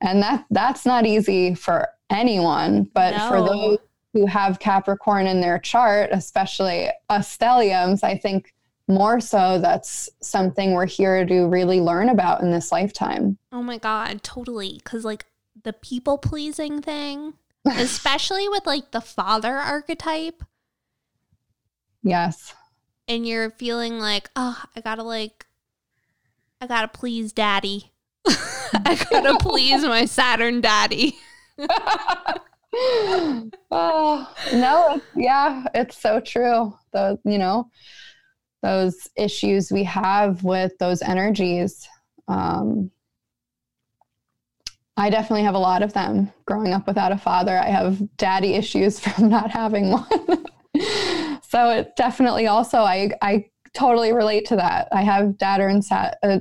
And that that's not easy for anyone but for those who have capricorn in their chart especially us stelliums i think more so that's something we're here to really learn about in this lifetime oh my God, totally. Because, like, the people pleasing thing, especially with like the father archetype, yes and you're feeling like, oh, I gotta like, I gotta please daddy. I gotta please my Saturn daddy. oh, no, yeah, it's so true. The, you know, those issues we have with those energies. Um, I definitely have a lot of them. Growing up without a father, I have daddy issues from not having one. So it definitely also I I totally relate to that. I have Saturn Sat, uh,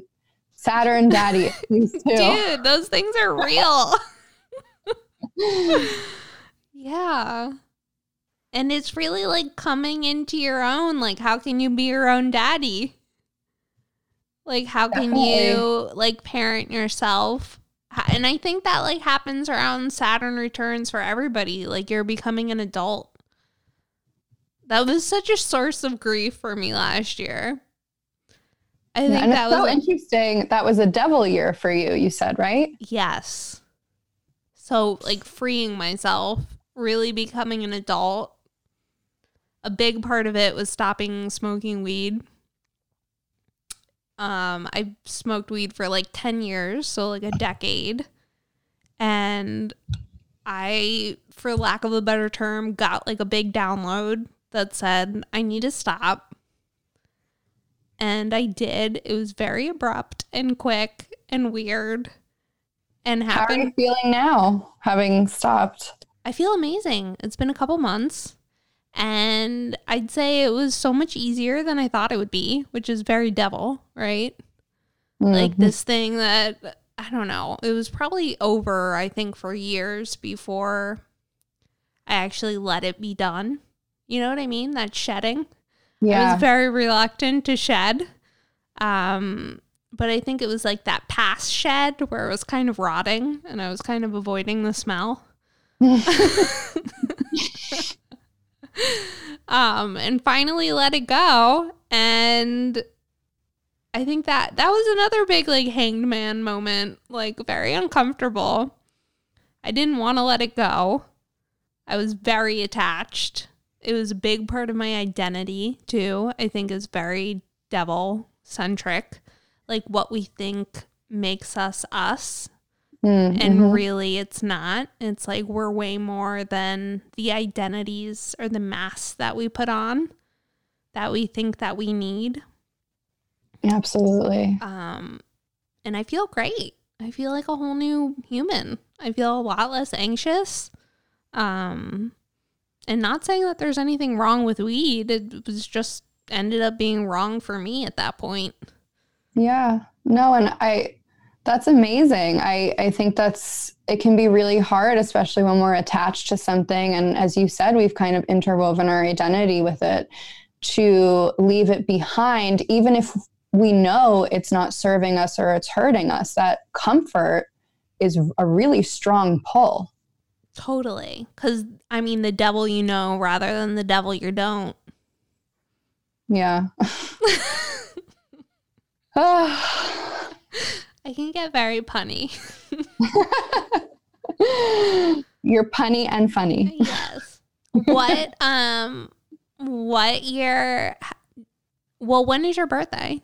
Saturn daddy too. Dude, those things are real. yeah. And it's really like coming into your own. Like, how can you be your own daddy? Like, how can Definitely. you like parent yourself? And I think that like happens around Saturn returns for everybody. Like, you're becoming an adult. That was such a source of grief for me last year. I think yeah, that was so interesting. That was a devil year for you, you said, right? Yes. So, like, freeing myself, really becoming an adult a big part of it was stopping smoking weed. Um, I smoked weed for like 10 years, so like a decade. And I, for lack of a better term, got like a big download that said, I need to stop. And I did. It was very abrupt and quick and weird and happened. How are you feeling now, having stopped? I feel amazing. It's been a couple months. And I'd say it was so much easier than I thought it would be, which is very devil, right? Mm-hmm. Like this thing that I don't know, it was probably over, I think, for years before I actually let it be done. You know what I mean? That shedding. Yeah. I was very reluctant to shed. Um, but I think it was like that past shed where it was kind of rotting and I was kind of avoiding the smell. um, and finally let it go. And I think that that was another big like hanged man moment, like very uncomfortable. I didn't want to let it go. I was very attached. It was a big part of my identity too. I think is very devil centric, like what we think makes us us Mm, and mm-hmm. really, it's not. It's like we're way more than the identities or the masks that we put on that we think that we need. Absolutely. Um, and I feel great. I feel like a whole new human. I feel a lot less anxious. Um, and not saying that there's anything wrong with weed. It was just ended up being wrong for me at that point. Yeah. No, and I that's amazing. I, I think that's, it can be really hard, especially when we're attached to something. And as you said, we've kind of interwoven our identity with it to leave it behind, even if we know it's not serving us or it's hurting us. That comfort is a really strong pull. Totally. Because, I mean, the devil you know rather than the devil you don't. Yeah. I can get very punny. You're punny and funny. Yes. What um what year well when is your birthday?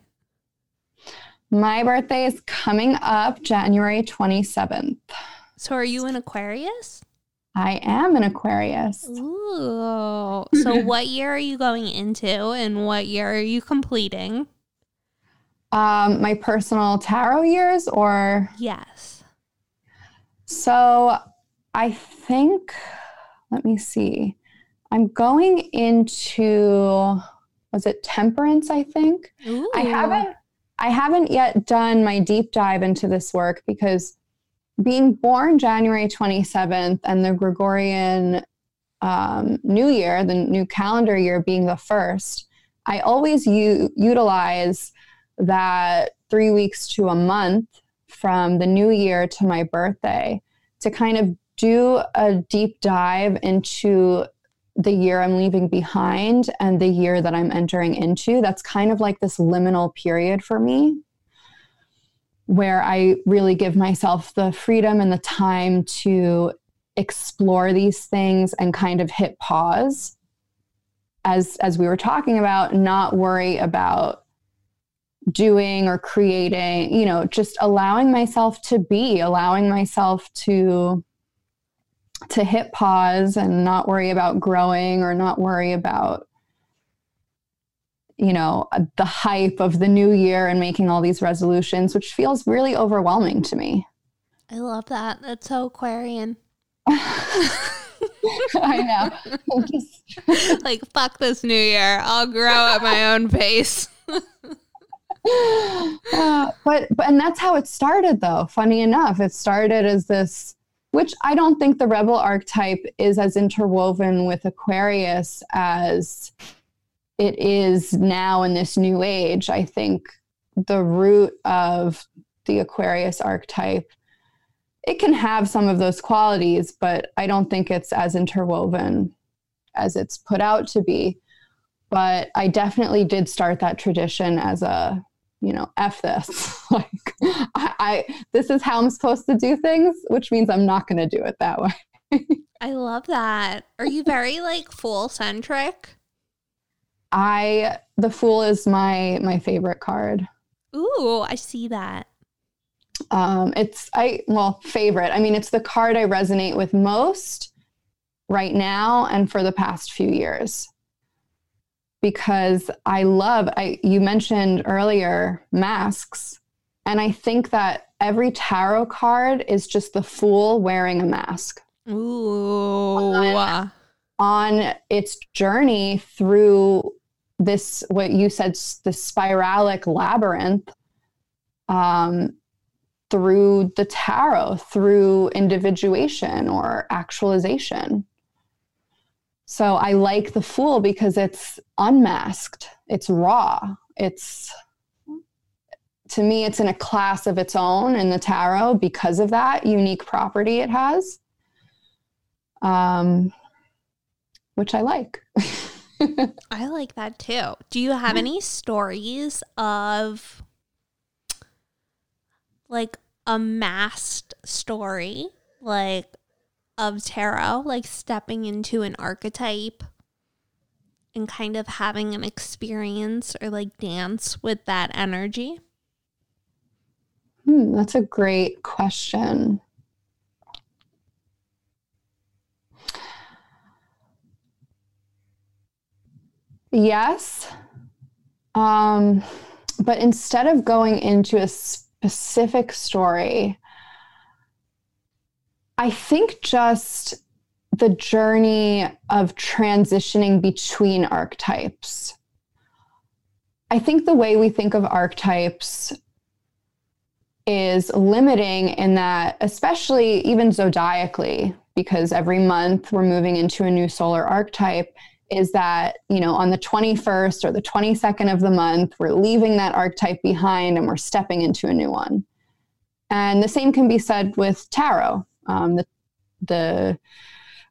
My birthday is coming up January 27th. So are you an Aquarius? I am an Aquarius. Ooh. So what year are you going into and what year are you completing? Um, my personal tarot years or? Yes. So I think, let me see. I'm going into, was it temperance, I think? Ooh. I haven't I haven't yet done my deep dive into this work because being born January 27th and the Gregorian um, New Year, the new calendar year being the first, I always u- utilize that three weeks to a month from the new year to my birthday to kind of do a deep dive into the year I'm leaving behind and the year that I'm entering into. That's kind of like this liminal period for me where I really give myself the freedom and the time to explore these things and kind of hit pause as as we were talking about not worry about doing or creating, you know, just allowing myself to be, allowing myself to to hit pause and not worry about growing or not worry about you know the hype of the new year and making all these resolutions which feels really overwhelming to me I love that. That's so Aquarian. I know. Just, like, fuck this new year. I'll grow at my own pace. uh, but but and that's how it started though. Funny enough, it started as this which I don't think the rebel archetype is as interwoven with Aquarius as it is now in this new age. I think the root of the Aquarius archetype it can have some of those qualities, but I don't think it's as interwoven as it's put out to be. But I definitely did start that tradition as a, you know, F this. like, I, I, this is how I'm supposed to do things, which means I'm not going to do it that way. I love that. Are you very like fool centric? I, the fool is my, my favorite card. Ooh, I see that. Um, it's I well favorite. I mean, it's the card I resonate with most right now and for the past few years because I love. I you mentioned earlier masks, and I think that every tarot card is just the fool wearing a mask. Ooh. On, on its journey through this, what you said, the spiralic labyrinth. Um, through the tarot, through individuation or actualization. So I like the fool because it's unmasked, it's raw, it's to me, it's in a class of its own in the tarot because of that unique property it has, um, which I like. I like that too. Do you have any stories of like a masked story, like of tarot, like stepping into an archetype and kind of having an experience or like dance with that energy? Hmm, that's a great question. Yes. Um, but instead of going into a specific story, I think just the journey of transitioning between archetypes. I think the way we think of archetypes is limiting in that, especially even zodiacally, because every month we're moving into a new solar archetype, is that, you know, on the 21st or the 22nd of the month, we're leaving that archetype behind and we're stepping into a new one. And the same can be said with tarot. Um, the, the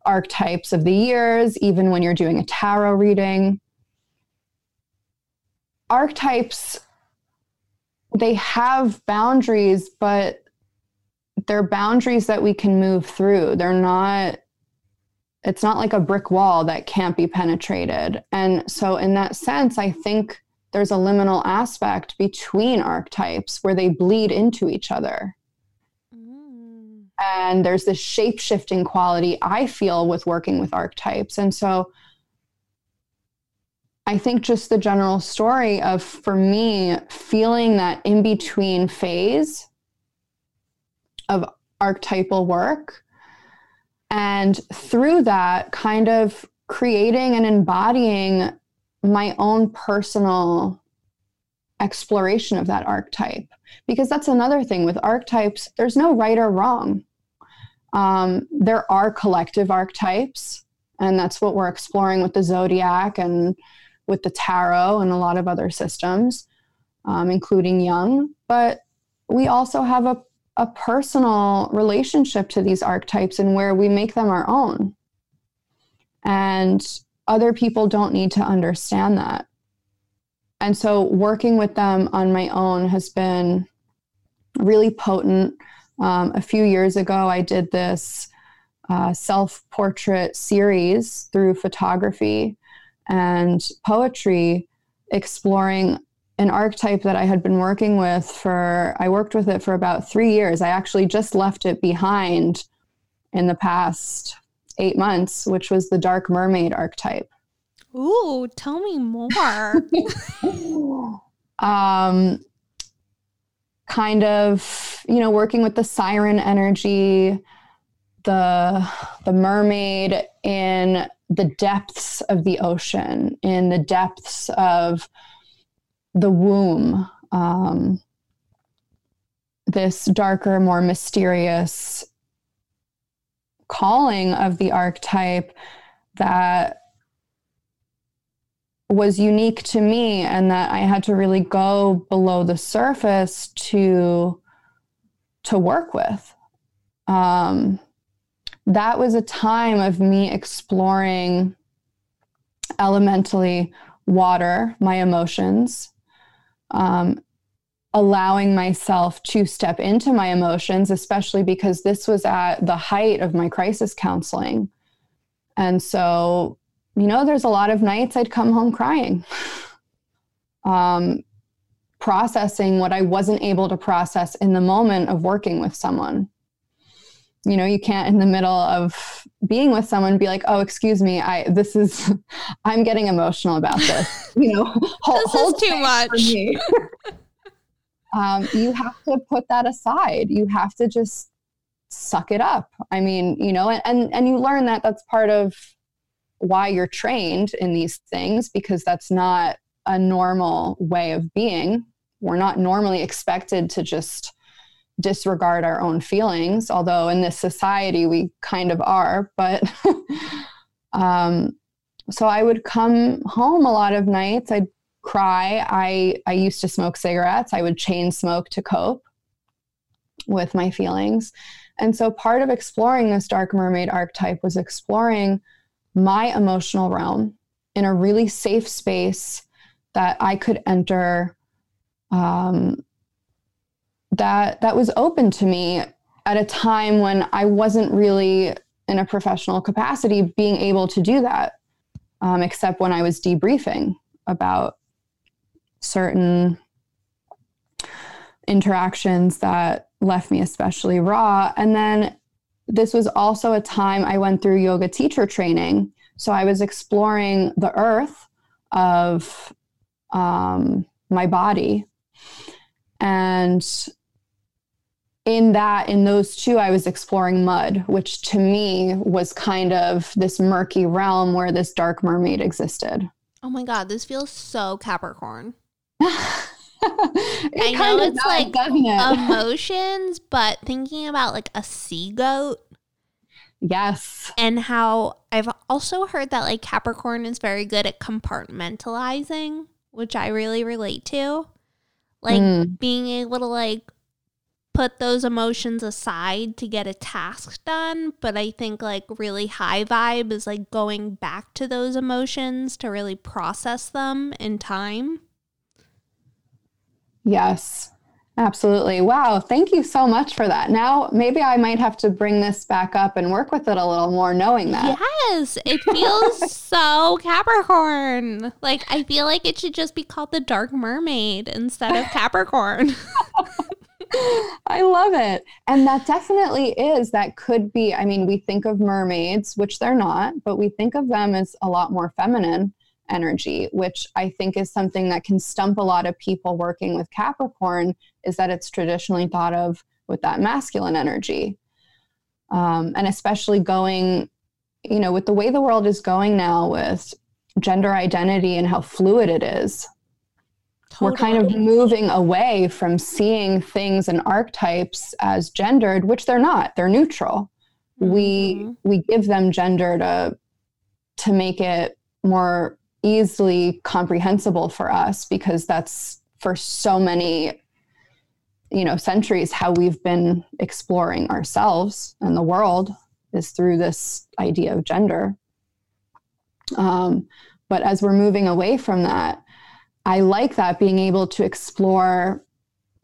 archetypes of the years, even when you're doing a tarot reading. Archetypes, they have boundaries, but they're boundaries that we can move through. They're not it's not like a brick wall that can't be penetrated. And so, in that sense, I think there's a liminal aspect between archetypes where they bleed into each other. Mm. And there's this shape shifting quality I feel with working with archetypes. And so, I think just the general story of, for me, feeling that in between phase of archetypal work and through that, kind of creating and embodying my own personal exploration of that archetype. Because that's another thing with archetypes, there's no right or wrong. Um, there are collective archetypes, and that's what we're exploring with the zodiac and with the tarot and a lot of other systems, um, including Jung. But we also have a a personal relationship to these archetypes and where we make them our own. And other people don't need to understand that. And so working with them on my own has been really potent. Um, a few years ago, I did this uh, self portrait series through photography and poetry, exploring an archetype that I had been working with for, I worked with it for about three years. I actually just left it behind in the past eight months, which was the dark mermaid archetype. Ooh, tell me more. um, kind of, you know, working with the siren energy, the the mermaid in the depths of the ocean, in the depths of the womb. Um, this darker, more mysterious calling of the archetype that was unique to me and that I had to really go below the surface to to work with. Um, that was a time of me exploring elementally water, my emotions, um, allowing myself to step into my emotions, especially because this was at the height of my crisis counseling. And so, you know, there's a lot of nights I'd come home crying, um, processing what I wasn't able to process in the moment of working with someone. You know, you can't in the middle of being with someone be like, "Oh, excuse me, I this is, I'm getting emotional about this." You know, hold, this hold too much. um, you have to put that aside. You have to just suck it up. I mean, you know, and, and and you learn that that's part of why you're trained in these things because that's not a normal way of being. We're not normally expected to just disregard our own feelings, although in this society we kind of are. But um, so I would come home a lot of nights. I'd cry. I I used to smoke cigarettes. I would chain smoke to cope with my feelings. And so part of exploring this dark mermaid archetype was exploring my emotional realm in a really safe space that I could enter um, that that was open to me at a time when I wasn't really in a professional capacity being able to do that, um, except when I was debriefing about certain interactions that left me especially raw. And then this was also a time I went through yoga teacher training. So I was exploring the earth of um, my body. And in that, in those two, I was exploring mud, which to me was kind of this murky realm where this dark mermaid existed. Oh my God, this feels so Capricorn. I know it's does, like it? emotions, but thinking about like a sea goat. Yes. And how I've also heard that like Capricorn is very good at compartmentalizing, which I really relate to. Like mm. being able to like put those emotions aside to get a task done. But I think like really high vibe is like going back to those emotions to really process them in time. Yes, absolutely. Wow. Thank you so much for that. Now, maybe I might have to bring this back up and work with it a little more, knowing that. Yes, it feels so Capricorn. Like, I feel like it should just be called the Dark Mermaid instead of Capricorn. I love it. And that definitely is, that could be. I mean, we think of mermaids, which they're not, but we think of them as a lot more feminine energy, which I think is something that can stump a lot of people working with Capricorn, is that it's traditionally thought of with that masculine energy. Um, and especially going, you know, with the way the world is going now with gender identity and how fluid it is. Totally. We're kind of moving away from seeing things and archetypes as gendered, which they're not. They're neutral. Mm-hmm. We we give them gender to to make it more easily comprehensible for us because that's for so many you know centuries how we've been exploring ourselves and the world is through this idea of gender um, but as we're moving away from that i like that being able to explore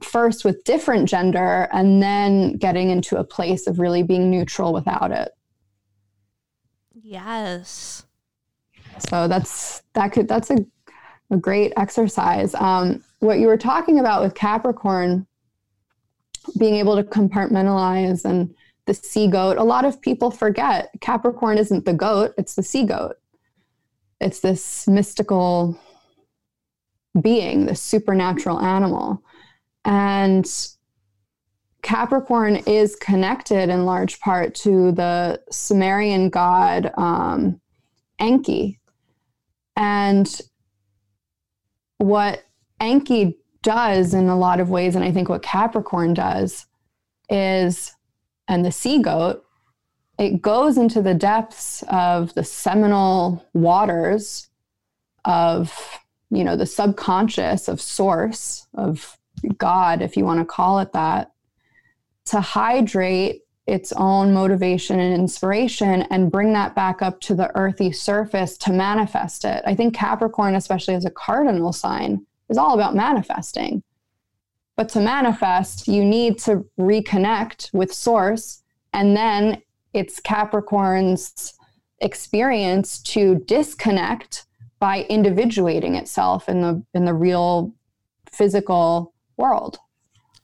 first with different gender and then getting into a place of really being neutral without it yes so that's that could that's a, a great exercise. Um, what you were talking about with Capricorn, being able to compartmentalize and the sea goat. A lot of people forget Capricorn isn't the goat, it's the sea goat. It's this mystical being, this supernatural animal. And Capricorn is connected in large part to the Sumerian god um, Enki. And what Enki does in a lot of ways, and I think what Capricorn does, is, and the sea goat, it goes into the depths of the seminal waters of, you know, the subconscious of source, of God, if you want to call it that, to hydrate its own motivation and inspiration and bring that back up to the earthy surface to manifest it. I think Capricorn, especially as a cardinal sign, is all about manifesting. But to manifest, you need to reconnect with source. And then it's Capricorn's experience to disconnect by individuating itself in the in the real physical world.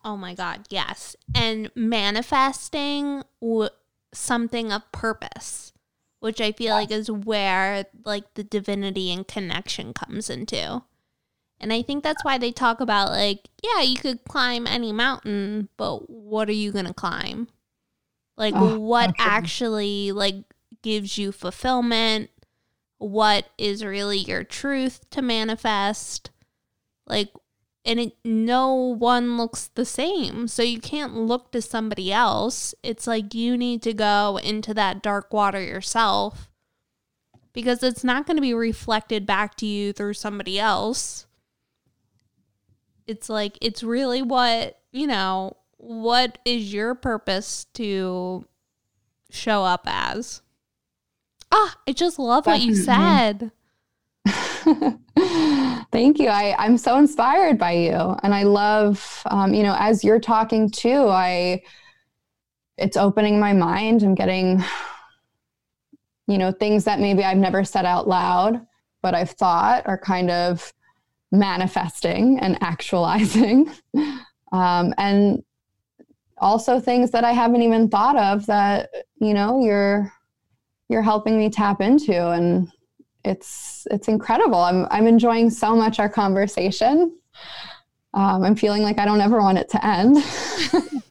Oh my God, yes. And manifesting w- something of purpose, which I feel like is where like the divinity and connection comes into. And I think that's why they talk about like, yeah, you could climb any mountain, but what are you going to climb? Like Oh, what absolutely. actually like gives you fulfillment? What is really your truth to manifest? Like and it, no one looks the same. So you can't look to somebody else. It's like you need to go into that dark water yourself because it's not going to be reflected back to you through somebody else. It's like, it's really what, you know, what is your purpose to show up as? Ah, I just love what you said. Thank you. I, I'm so inspired by you. And I love, um, you know, as you're talking too, I, it's opening my mind and getting, you know, things that maybe I've never said out loud, but I've thought are kind of manifesting and actualizing. Um, and also things that I haven't even thought of that, you know, you're, you're helping me tap into and it's it's incredible. I'm I'm enjoying so much our conversation. Um, I'm feeling like I don't ever want it to end.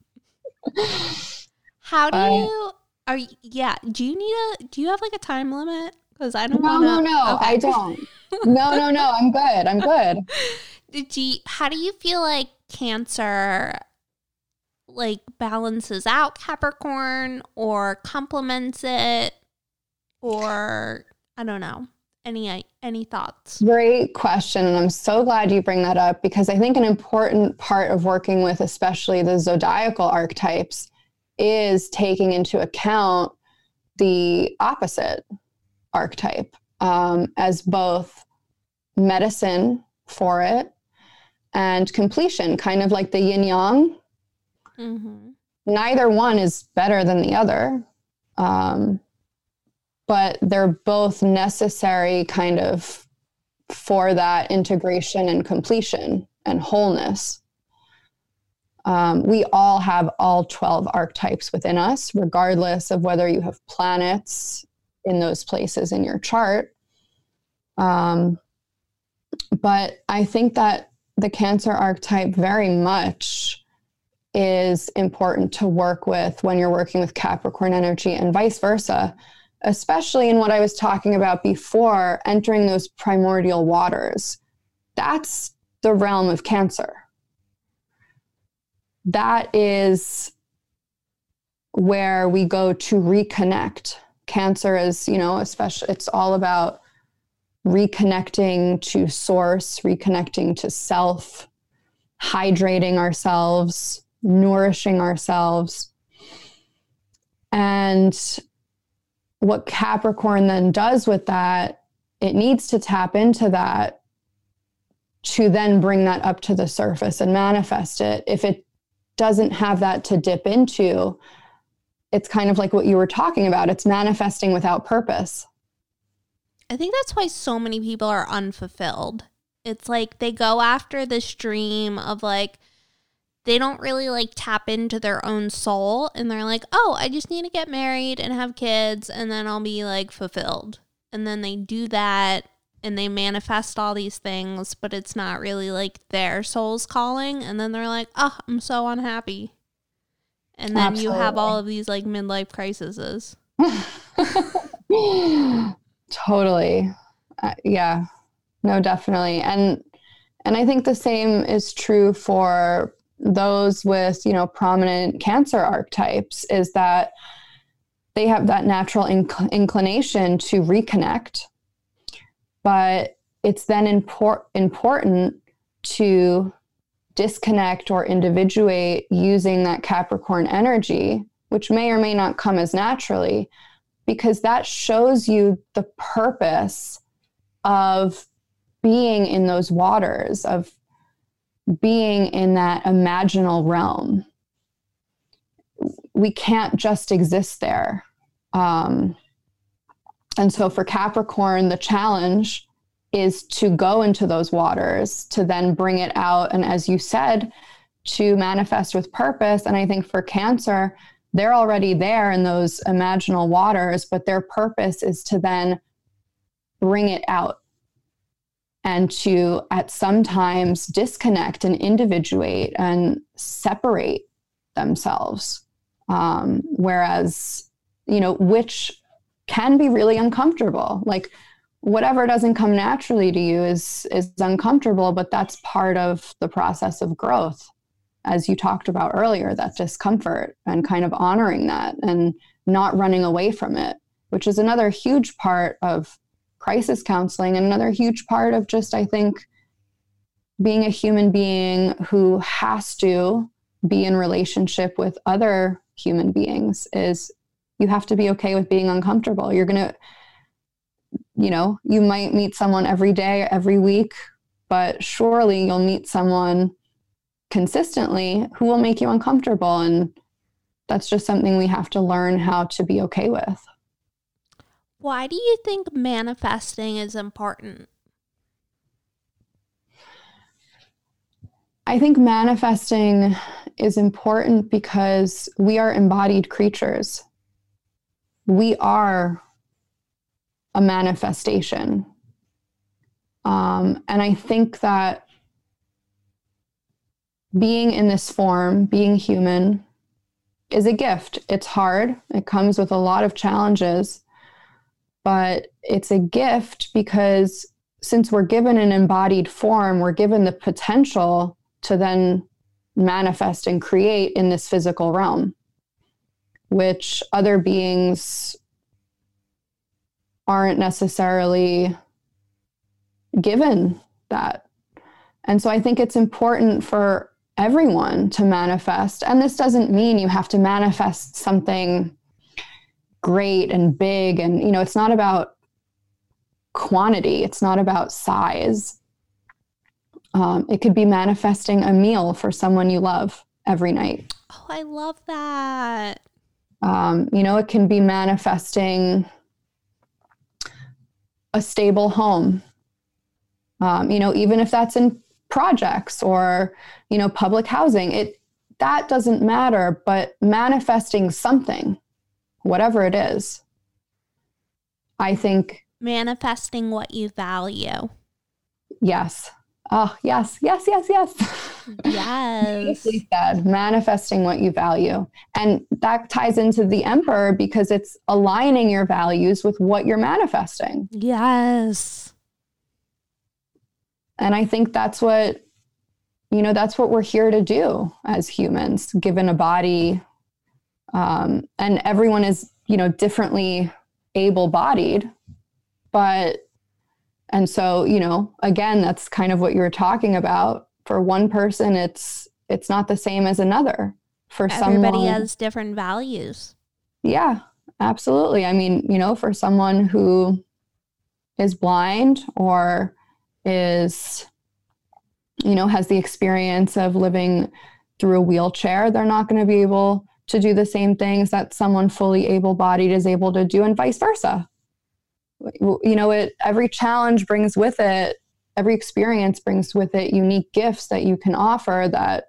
How do I- you are you, yeah, do you need a do you have like a time limit? Cuz I don't know. no, wanna, no, no, Okay. I don't. No, no, no. I'm good. I'm good. Did you how do you feel like cancer like balances out Capricorn or complements it or I don't know. Any any thoughts? Great question. And I'm so glad you bring that up because I think an important part of working with, especially the zodiacal archetypes, is taking into account the opposite archetype um, as both medicine for it and completion, kind of like the yin yang. Mhm. Neither one is better than the other. Um, but they're both necessary kind of for that integration and completion and wholeness. Um, we all have all 12 archetypes within us, regardless of whether you have planets in those places in your chart. Um, but I think that the Cancer archetype very much is important to work with when you're working with Capricorn energy and vice versa especially in what I was talking about before, entering those primordial waters. That's the realm of Cancer. That is where we go to reconnect. Cancer is, you know, especially, it's all about reconnecting to source, reconnecting to self, hydrating ourselves, nourishing ourselves. And what Capricorn then does with that, it needs to tap into that to then bring that up to the surface and manifest it. If it doesn't have that to dip into, it's kind of like what you were talking about. It's manifesting without purpose. I think that's why so many people are unfulfilled. It's like they go after this dream of like they don't really like tap into their own soul and they're like, oh, I just need to get married and have kids and then I'll be like fulfilled. And then they do that and they manifest all these things, but it's not really like their soul's calling. And then they're like, oh, I'm so unhappy. And then Absolutely. you have all of these like midlife crises. totally. Uh, yeah. No, definitely. And and I think the same is true for those with, you know, prominent cancer archetypes is that they have that natural inc- inclination to reconnect. But it's then impor- important to disconnect or individuate using that Capricorn energy, which may or may not come as naturally, because that shows you the purpose of being in those waters, of being in that imaginal realm. We can't just exist there. Um, and so for Capricorn, the challenge is to go into those waters, to then bring it out. And as you said, to manifest with purpose. And I think for Cancer, they're already there in those imaginal waters, but their purpose is to then bring it out and to at sometimes disconnect and individuate and separate themselves. Um, whereas, you know, which can be really uncomfortable. Like whatever doesn't come naturally to you is is uncomfortable, but that's part of the process of growth. As you talked about earlier, that discomfort and kind of honoring that and not running away from it, which is another huge part of crisis counseling and another huge part of just i think being a human being who has to be in relationship with other human beings is you have to be okay with being uncomfortable. You're going to you know you might meet someone every day every week but surely you'll meet someone consistently who will make you uncomfortable and that's just something we have to learn how to be okay with why do you think manifesting is important? I think manifesting is important because we are embodied creatures. We are a manifestation. Um, and I think that being in this form, being human, is a gift. It's hard, it comes with a lot of challenges but it's a gift because since we're given an embodied form, we're given the potential to then manifest and create in this physical realm, which other beings aren't necessarily given that. And so I think it's important for everyone to manifest. And this doesn't mean you have to manifest something great and big and you know it's not about quantity it's not about size. Um, it could be manifesting a meal for someone you love every night. Oh i love that. Um, you know it can be manifesting a stable home. Um, you know even if that's in projects or you know public housing it that doesn't matter but manifesting something whatever it is. I think manifesting what you value. Yes. Oh, yes, yes, yes, yes. Yes. said, manifesting what you value. And that ties into the emperor because it's aligning your values with what you're manifesting. Yes. And I think that's what, you know, that's what we're here to do as humans, given a body, um, and everyone is you know differently able bodied but and so you know again that's kind of what you were talking about. For one person it's it's not the same as another. For some everybody someone, has different values. Yeah absolutely. I mean you know for someone who is blind or is you know has the experience of living through a wheelchair they're not going to be able to do the same things that someone fully able bodied is able to do, and vice versa. You know, it every challenge brings with it, every experience brings with it unique gifts that you can offer that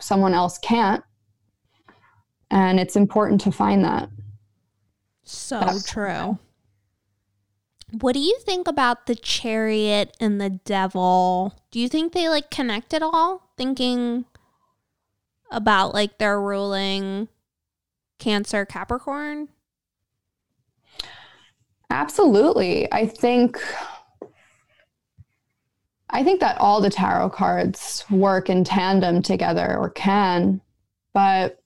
someone else can't. And it's important to find that. So That's true. What do you think about the chariot and the devil? Do you think they like connect at all? Thinking about like their ruling Cancer Capricorn? Absolutely. I think I think that all the tarot cards work in tandem together or can, but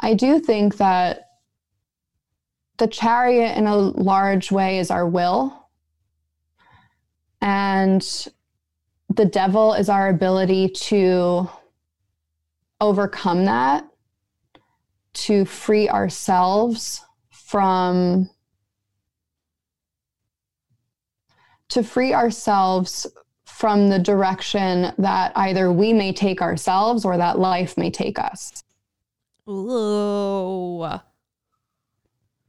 I do think that the chariot in a large way is our will. And the devil is our ability to overcome that, to free ourselves from to free ourselves from the direction that either we may take ourselves or that life may take us. Ooh.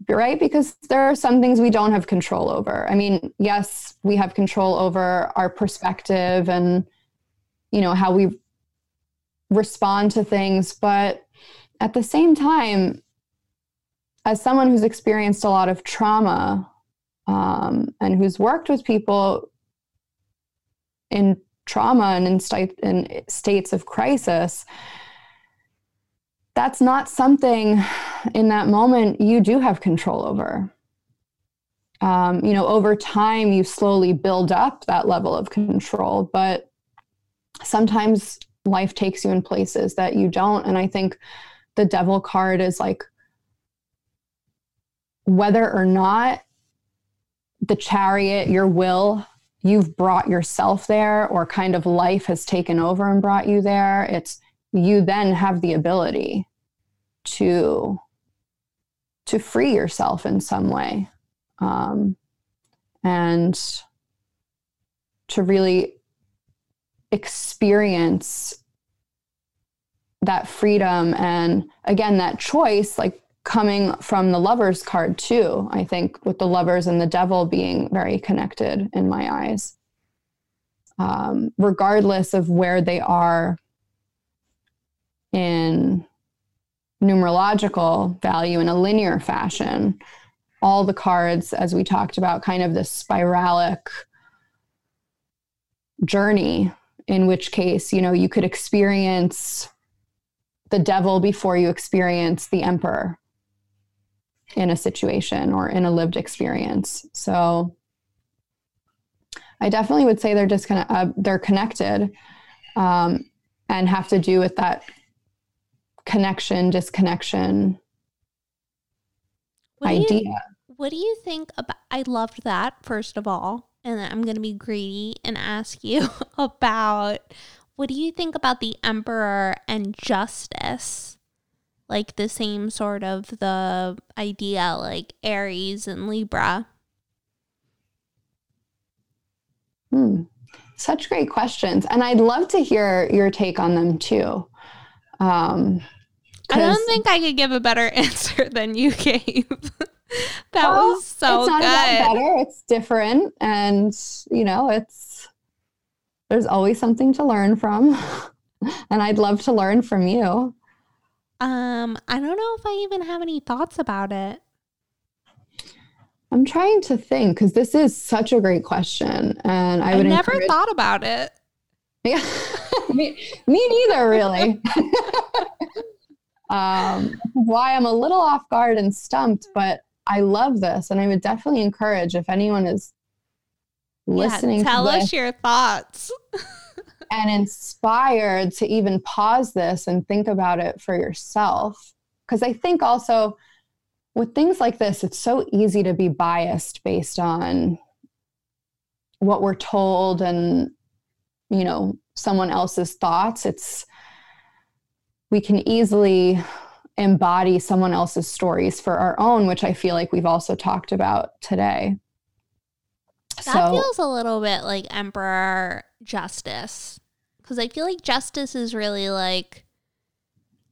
Right? Because there are some things we don't have control over. I mean, yes, we have control over our perspective and, you know, how we respond to things. But at the same time, as someone who's experienced a lot of trauma, um, and who's worked with people in trauma and in, in states of crisis, that's not something in that moment you do have control over. Um, you know, over time, you slowly build up that level of control, but sometimes life takes you in places that you don't. And I think the devil card is like whether or not the chariot, your will, you've brought yourself there, or kind of life has taken over and brought you there. It's you then have the ability to to free yourself in some way um, and to really experience that freedom and again that choice like coming from the lovers card too i think with the lovers and the devil being very connected in my eyes. Um, regardless of where they are in numerological value in a linear fashion all the cards as we talked about kind of this spiralic journey in which case you know you could experience the devil before you experience the emperor in a situation or in a lived experience. So I definitely would say they're just kind of uh, they're connected um, and have to do with that connection disconnection what idea. You, what do you think about? I loved that first of all, and I'm going to be greedy and ask you about what do you think about the emperor and justice? like the same sort of the idea like Aries and Libra? Hmm. Such great questions. And I'd love to hear your take on them too. Um, I don't think I could give a better answer than you gave. that well, was so it's not good. better. It's different. And, you know, it's, there's always something to learn from. and I'd love to learn from you. Um, I don't know if I even have any thoughts about it. I'm trying to think because this is such a great question, and I would never encourage- thought about it. Yeah, me, me neither, really. um, why I'm a little off guard and stumped, but I love this, and I would definitely encourage if anyone is listening. Yeah, tell us your thoughts. and inspired to even pause this and think about it for yourself. Because I think also with things like this, it's so easy to be biased based on what we're told and, you know, someone else's thoughts. It's, we can easily embody someone else's stories for our own, which I feel like we've also talked about today. That so, feels a little bit like Emperor Justice. Because I feel like justice is really like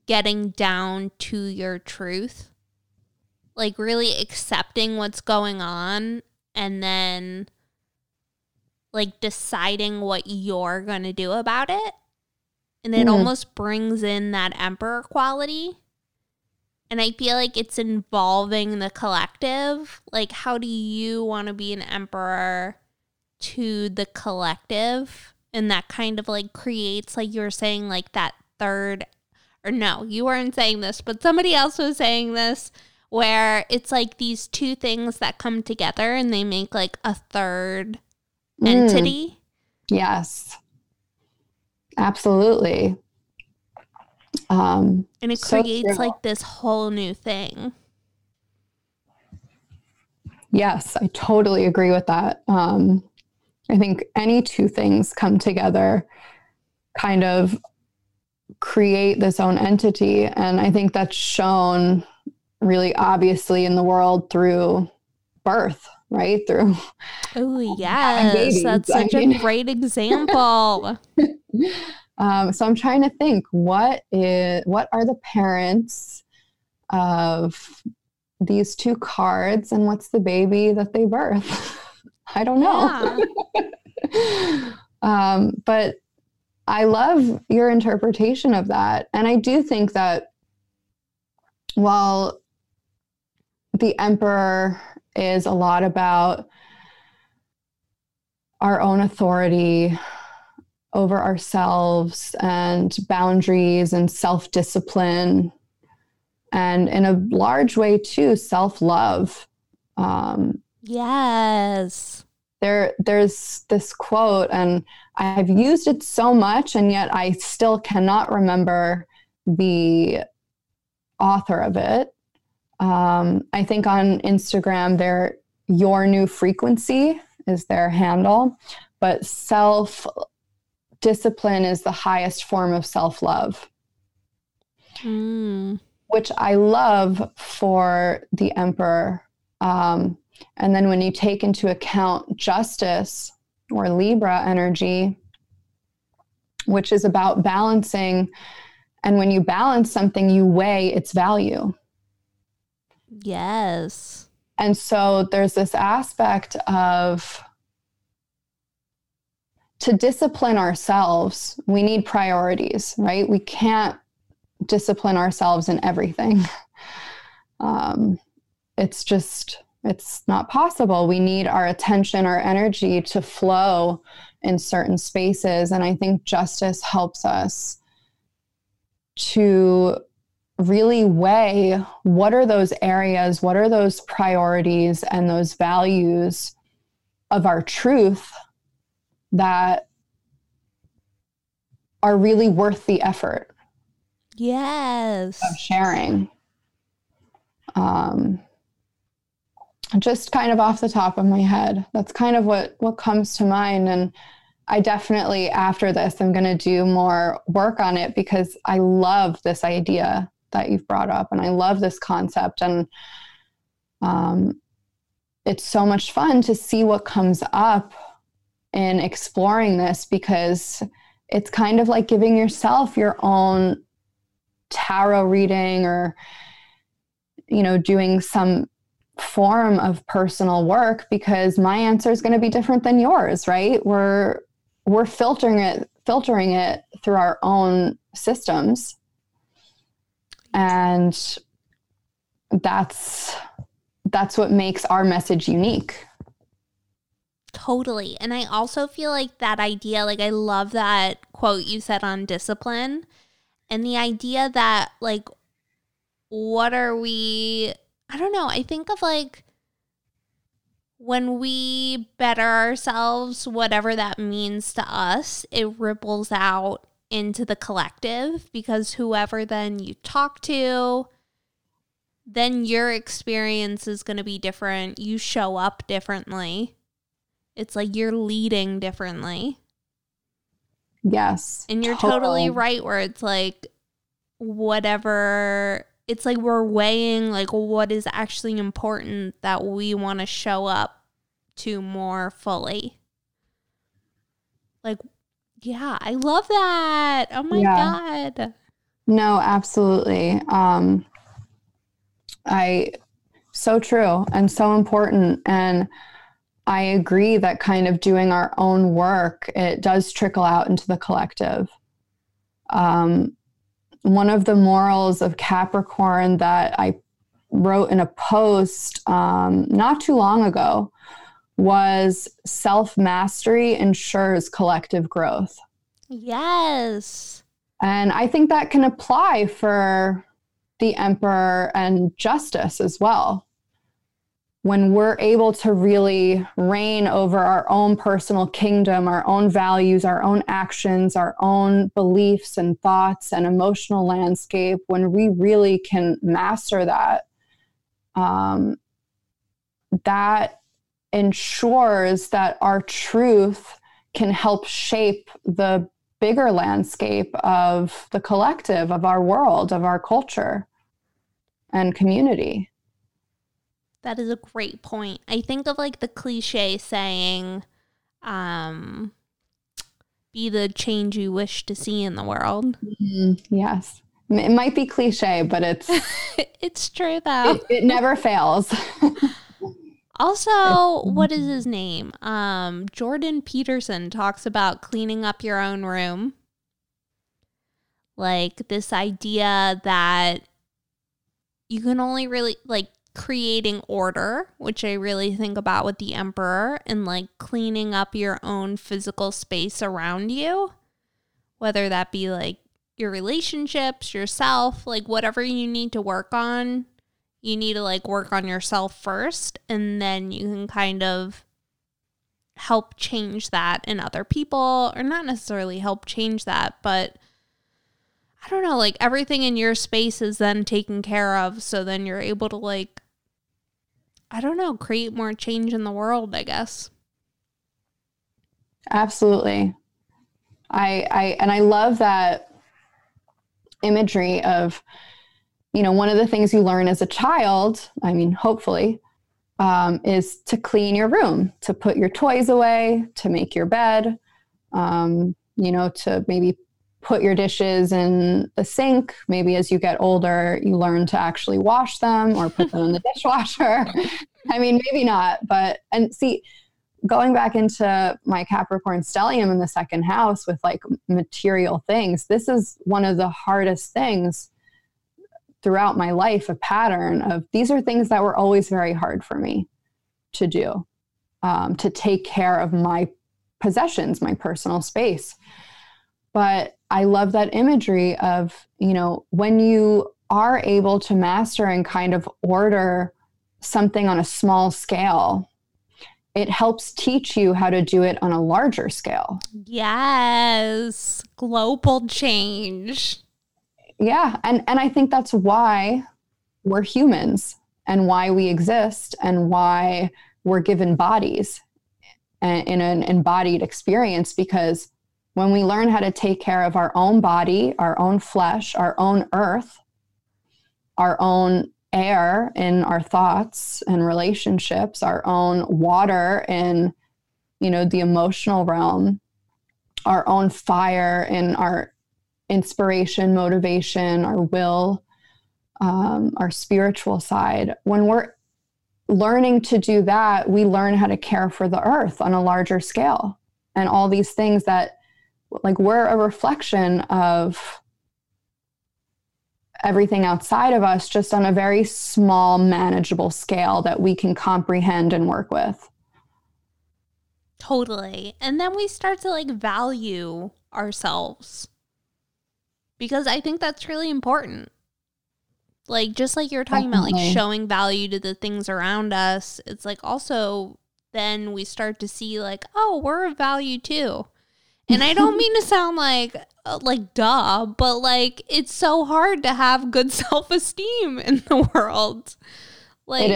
getting down to your truth, like really accepting what's going on and then like deciding what you're going to do about it. and it Mm. almost brings in that emperor quality. And I feel like it's involving the collective. Like, how do you want to be an emperor to the collective? And that kind of like creates, like you were saying, like that third, or no, you weren't saying this, but somebody else was saying this, where it's like these two things that come together and they make like a third Mm. entity. Yes. Absolutely. Um, And it So creates true. like this whole new thing. yes, I totally agree with that. Um, I think any two things come together kind of create this own entity. And I think that's shown really obviously in the world through birth, right? Through Oh, yes. That's I such a great example. Um, so I'm trying to think what is what are the parents of these two cards and what's the baby that they birth? I don't know. um, but I love your interpretation of that. And I do think that while the emperor is a lot about our own authority over ourselves and boundaries and self discipline, and in a large way, too, self love. Um, yes. there, there's this quote, and I've used it so much, and yet I still cannot remember the author of it. Um, I think on Instagram, their your new frequency is their handle, but self discipline is the highest form of self love, Mm. which I love for the emperor. Um, and then when you take into account justice or Libra energy, which is about balancing, and when you balance something, you weigh its value. Yes. And so there's this aspect of to discipline ourselves, we need priorities, right? We can't discipline ourselves in everything. Um, it's just, it's not possible. We need our attention, our energy to flow in certain spaces. And I think justice helps us to really weigh what are those areas, what are those priorities and those values of our truth that are really worth the effort Yes. of sharing. Um, just kind of off the top of my head, that's kind of what what comes to mind. And I definitely after this, I'm going to do more work on it because I love this idea that you've brought up, and I love this concept, and um, it's so much fun to see what comes up in exploring this because it's kind of like giving yourself your own tarot reading or you know doing some form of personal work because my answer is going to be different than yours right? We're we're filtering it filtering it through our own systems. And that's that's what makes our message unique Totally. And I also feel like that idea, like, I love that quote you said on discipline and the idea that, like, what are we, I don't know, I think of like when we better ourselves, whatever that means to us, it ripples out into the collective because whoever then you talk to, then your experience is going to be different. You show up differently. It's like you're leading differently. yes And you're total. totally right where it's like whatever it's like we're weighing like what is actually important that we want to show up to more fully. Like yeah, I love that. Oh my Yeah. god. No, absolutely. Um, I so true and so important. And I agree that kind of doing our own work, it does trickle out into the collective. Um, one of the morals of Capricorn that I wrote in a post um, not too long ago was self mastery ensures collective growth. Yes. And I think that can apply for the emperor and justice as well. When we're able to really reign over our own personal kingdom, our own values, our own actions, our own beliefs and thoughts and emotional landscape, when we really can master that, um, that ensures that our truth can help shape the bigger landscape of the collective, of our world, of our culture and community. That is a great point. I think of like the cliche saying, um, be the change you wish to see in the world. Mm-hmm. Yes. It might be cliche, but it's it's true though. It, it never fails. Also, what is his name? Um, Jordan Peterson talks about cleaning up your own room. Like this idea that you can only really like creating order, which I really think about with the emperor and like cleaning up your own physical space around you, whether that be like your relationships, yourself, like whatever you need to work on you need to like work on yourself first and then you can kind of help change that in other people or not necessarily help change that but i don't know like everything in your space is then taken care of so then you're able to like i don't know create more change in the world i guess. Absolutely. I i and i love that imagery of you know, one of the things you learn as a child, I mean, hopefully, um, is to clean your room, to put your toys away, to make your bed, um, you know, to maybe put your dishes in the sink. Maybe as you get older, you learn to actually wash them or put them in the dishwasher. I mean, maybe not, but, and see, going back into my Capricorn stellium in the second house with like material things, this is one of the hardest things throughout my life a pattern of these are things that were always very hard for me to do, um, to take care of my possessions, my personal space. But I love that imagery of, you know, when you are able to master and kind of order something on a small scale, it helps teach you how to do it on a larger scale. Yes, global change. Yeah. And and i think that's why we're humans and why we exist and why we're given bodies eh, in an embodied experience because when we learn how to take care of our own body our own flesh our own earth our own air in our thoughts and relationships our own water in you know the emotional realm our own fire in our inspiration, motivation, our will, um, our spiritual side. When we're learning to do that, we learn how to care for the earth on a larger scale. And all these things that, like, we're a reflection of everything outside of us, just on a very small, manageable scale that we can comprehend and work with. Totally. And then we start to like value ourselves because I think that's really important. Like just like you were talking Definitely. about like showing value to the things around us, it's like also then we start to see like, oh, we're of value too. And I don't mean to sound like uh, like duh, but like it's so hard to have good self-esteem in the world. Like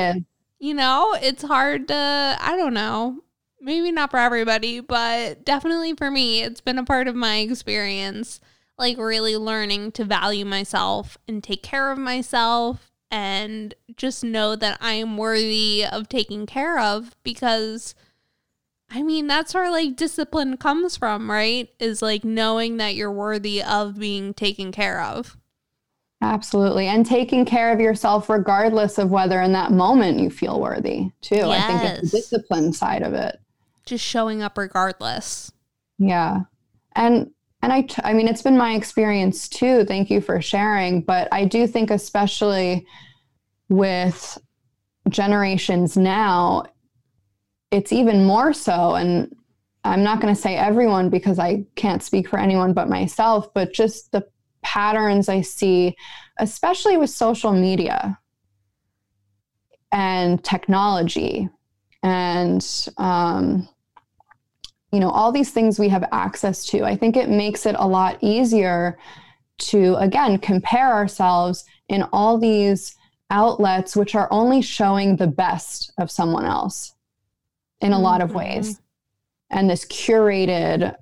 you know, it's hard to I don't know. Maybe not for everybody, but definitely for me, it's been a part of my experience like really learning to value myself and take care of myself and just know that I am worthy of taking care of because I mean that's where like discipline comes from, right? Is like knowing that you're worthy of being taken care of. Absolutely. And taking care of yourself regardless of whether in that moment you feel worthy, too. Yes. I think it's the discipline side of it. Just showing up regardless. Yeah. And and I, I mean, it's been my experience too. Thank you for sharing. But I do think, especially with generations now, it's even more so. And I'm not going to say everyone because I can't speak for anyone but myself, but just the patterns I see, especially with social media and technology and, um, you know, all these things we have access to. I think it makes it a lot easier to, again, compare ourselves in all these outlets which are only showing the best of someone else in a lot of mm-hmm. ways and this curated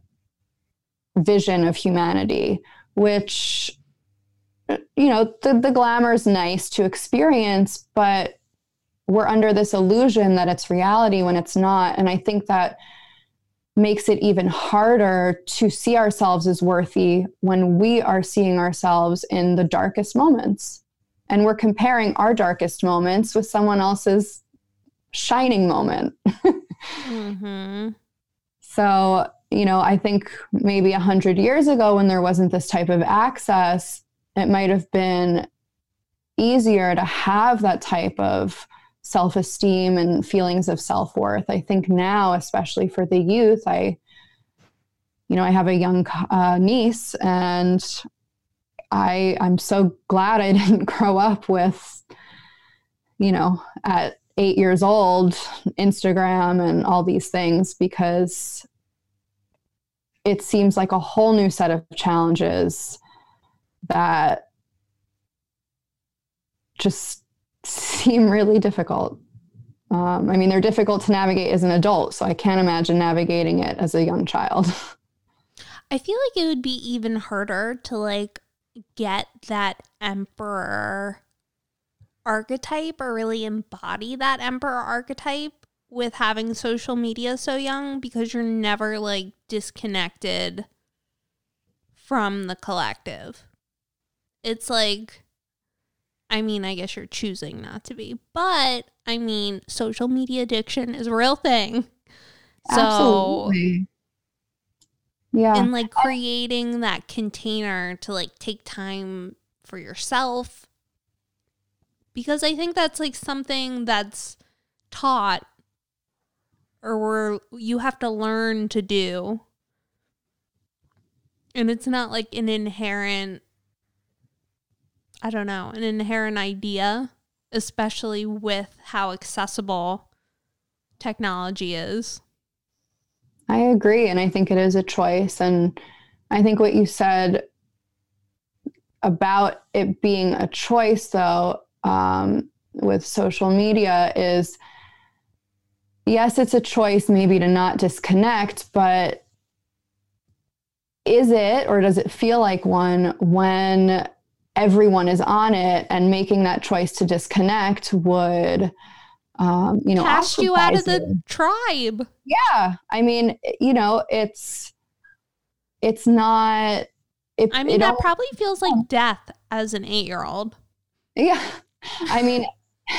vision of humanity, which, you know, the, the glamour is nice to experience, but we're under this illusion that it's reality when it's not. And I think that makes it even harder to see ourselves as worthy when we are seeing ourselves in the darkest moments. And we're comparing our darkest moments with someone else's shining moment. mm-hmm. So, you know, I think maybe a hundred years ago when there wasn't this type of access, it might have been easier to have that type of self-esteem and feelings of self-worth. I think now, especially for the youth, I, you know, I have a young uh, niece, and I I'm so glad I didn't grow up with, you know, at eight years old, Instagram and all these things because it seems like a whole new set of challenges that just seem really difficult. Um, I mean, they're difficult to navigate as an adult, so I can't imagine navigating it as a young child. I feel like it would be even harder to like get that emperor archetype or really embody that emperor archetype with having social media so young because you're never like disconnected from the collective. It's like, I mean, I guess you're choosing not to be, but I mean, social media addiction is a real thing. So, Absolutely. yeah. And like creating that container to like take time for yourself because I think that's like something that's taught or where you have to learn to do. And it's not like an inherent I don't know, an inherent idea, especially with how accessible technology is. I agree. And I think it is a choice. And I think what you said about it being a choice, though, um, with social media is yes, it's a choice maybe to not disconnect, but is it or does it feel like one when everyone is on it and making that choice to disconnect would um, you know cast you out of the tribe. Yeah. I mean you know it's it's not it, i mean that probably feels like death as an eight year old yeah I mean,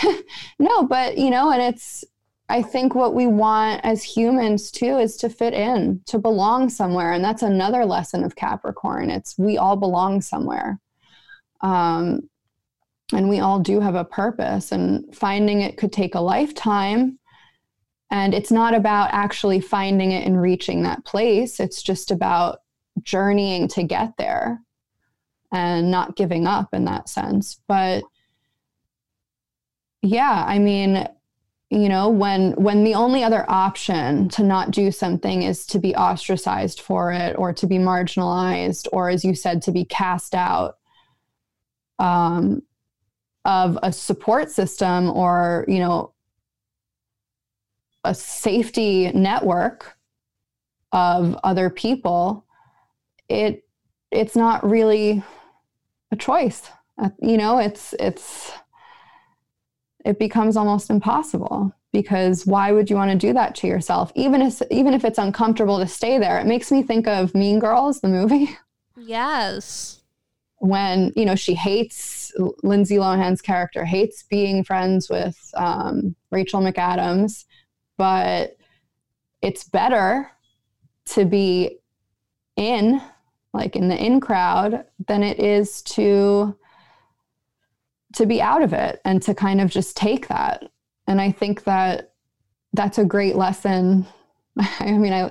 no, but you know, and it's, I think what we want as humans too is to fit in, to belong somewhere. And that's another lesson of Capricorn. It's we all belong somewhere. Um, and we all do have a purpose, and finding it could take a lifetime. And it's not about actually finding it and reaching that place, it's just about journeying to get there and not giving up in that sense. But yeah, I mean, you know, when when the only other option to not do something is to be ostracized for it or to be marginalized or as you said to be cast out um, of a support system or, you know, a safety network of other people, it it's not really a choice. Uh, you know, it's it's it becomes almost impossible because why would you want to do that to yourself? Even if even if it's uncomfortable to stay there it makes me think of mean girls the movie. Yes. When you know she hates lindsay lohan's character hates being friends with um, rachel mcadams but it's better to be in like in the in crowd than it is to to be out of it and to kind of just take that. And i think that that's a great lesson. I mean i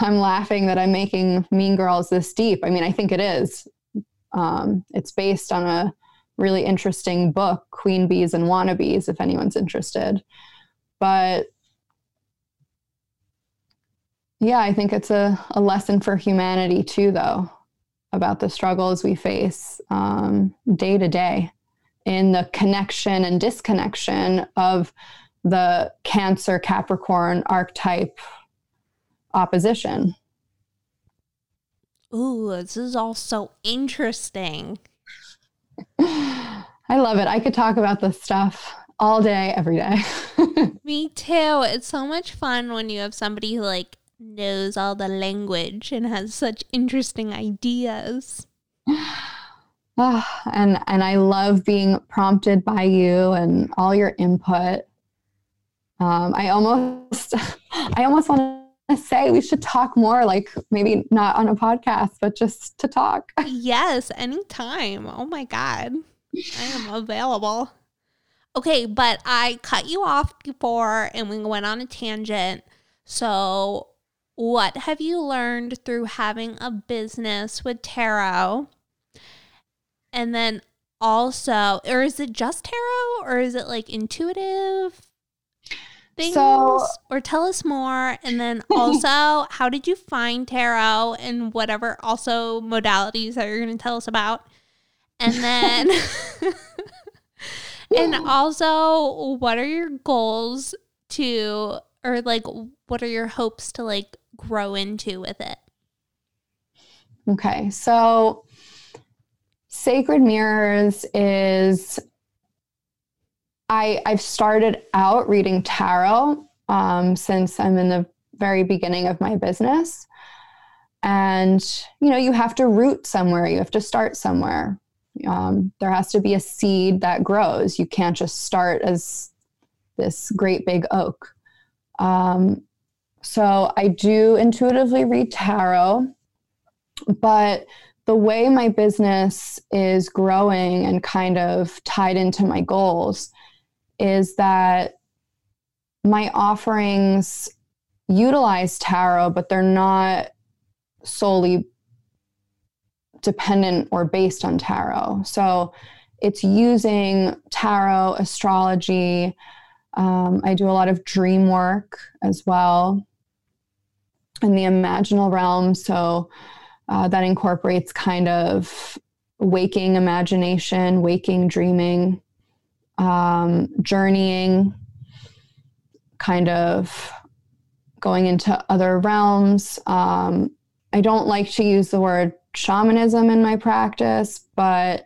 i'm laughing that i'm making mean girls this deep. I mean i think it is. Um, it's based on a really interesting book queen bees and wannabes if anyone's interested. But yeah, I think it's a, a lesson for humanity too, though, about the struggles we face um, day to day in the connection and disconnection of the Cancer Capricorn archetype opposition. Ooh, this is all so interesting. I love it. I could talk about this stuff all day, every day. Me too. It's so much fun when you have somebody who like knows all the language and has such interesting ideas. Oh, and and I love being prompted by you and all your input. Um, I almost I almost want to say we should talk more, like maybe not on a podcast, but just to talk. Yes, anytime. Oh my god, I am available. Okay, but I cut you off before and we went on a tangent. So what have you learned through having a business with tarot? And then also, or is it just tarot or is it like intuitive things? So, or tell us more. And then also, how did you find tarot and whatever also modalities that you're going to tell us about? And then, and also, what are your goals to, or like, what are your hopes to like grow into with it? Okay, so Sacred Mirrors is I I've started out reading tarot um, since I'm in the very beginning of my business, and you know you have to root somewhere. You have to start somewhere. Um, there has to be a seed that grows. You can't just start as this great big oak. Um, so I do intuitively read tarot, but the way my business is growing and kind of tied into my goals is that my offerings utilize tarot, but they're not solely dependent or based on tarot. So it's using tarot, astrology. Um, I do a lot of dream work as well in the imaginal realm. So uh, that incorporates kind of waking imagination, waking dreaming, um, journeying, kind of going into other realms. Um, I don't like to use the word shamanism in my practice, but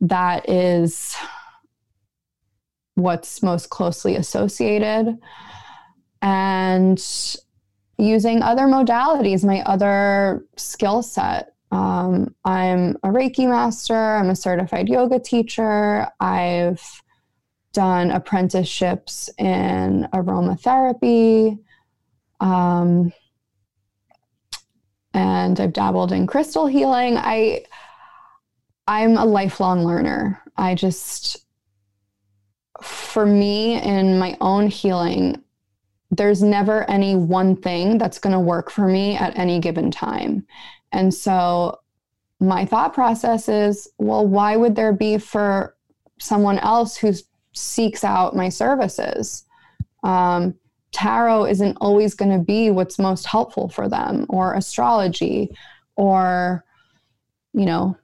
that is what's most closely associated. And using other modalities, my other skill set. Um, I'm a Reiki master, I'm a certified yoga teacher, I've done apprenticeships in aromatherapy. Um, and I've dabbled in crystal healing. I I'm a lifelong learner. I just for me in my own healing, there's never any one thing that's going to work for me at any given time. And so my thought process is well, why would there be for someone else who seeks out my services? Um, tarot isn't always going to be what's most helpful for them, or astrology, or, you know,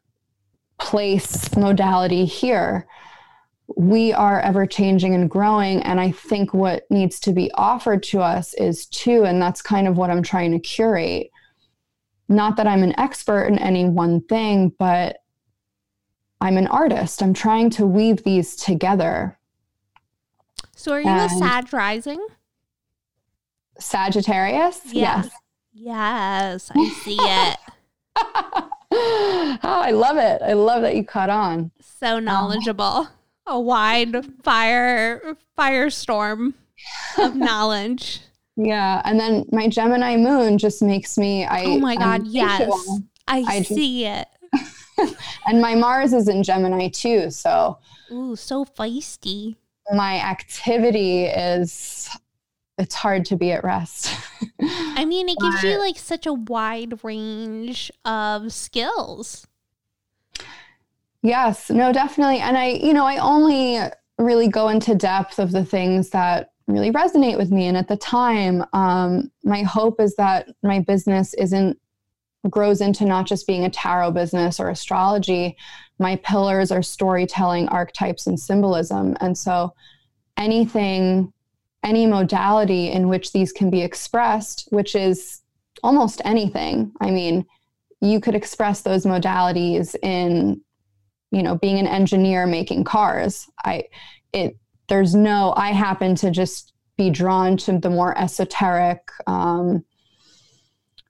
place modality here we are ever changing and growing. And I think what needs to be offered to us is too, and that's kind of what I'm trying to curate. Not that I'm an expert in any one thing, but I'm an artist. I'm trying to weave these together. So are you and a Sag rising? Sagittarius? Yes. Yes, I see it. oh, I love it. I love that you caught on. So knowledgeable. Um, a wide fire firestorm of knowledge. Yeah, and then my Gemini moon just makes me. I oh my god, yes, I, I see just, it. and my Mars is in Gemini too. So, ooh, so feisty. My activity is, it's hard to be at rest. I mean, it gives but, you like such a wide range of skills. Yes, no, definitely. And I, you know, I only really go into depth of the things that really resonate with me. And at the time, um, my hope is that my business isn't grows into not just being a tarot business or astrology. My pillars are storytelling, archetypes, and symbolism. And so anything, any modality in which these can be expressed, which is almost anything. I mean, you could express those modalities in you know being an engineer making cars i it there's no i happen to just be drawn to the more esoteric um,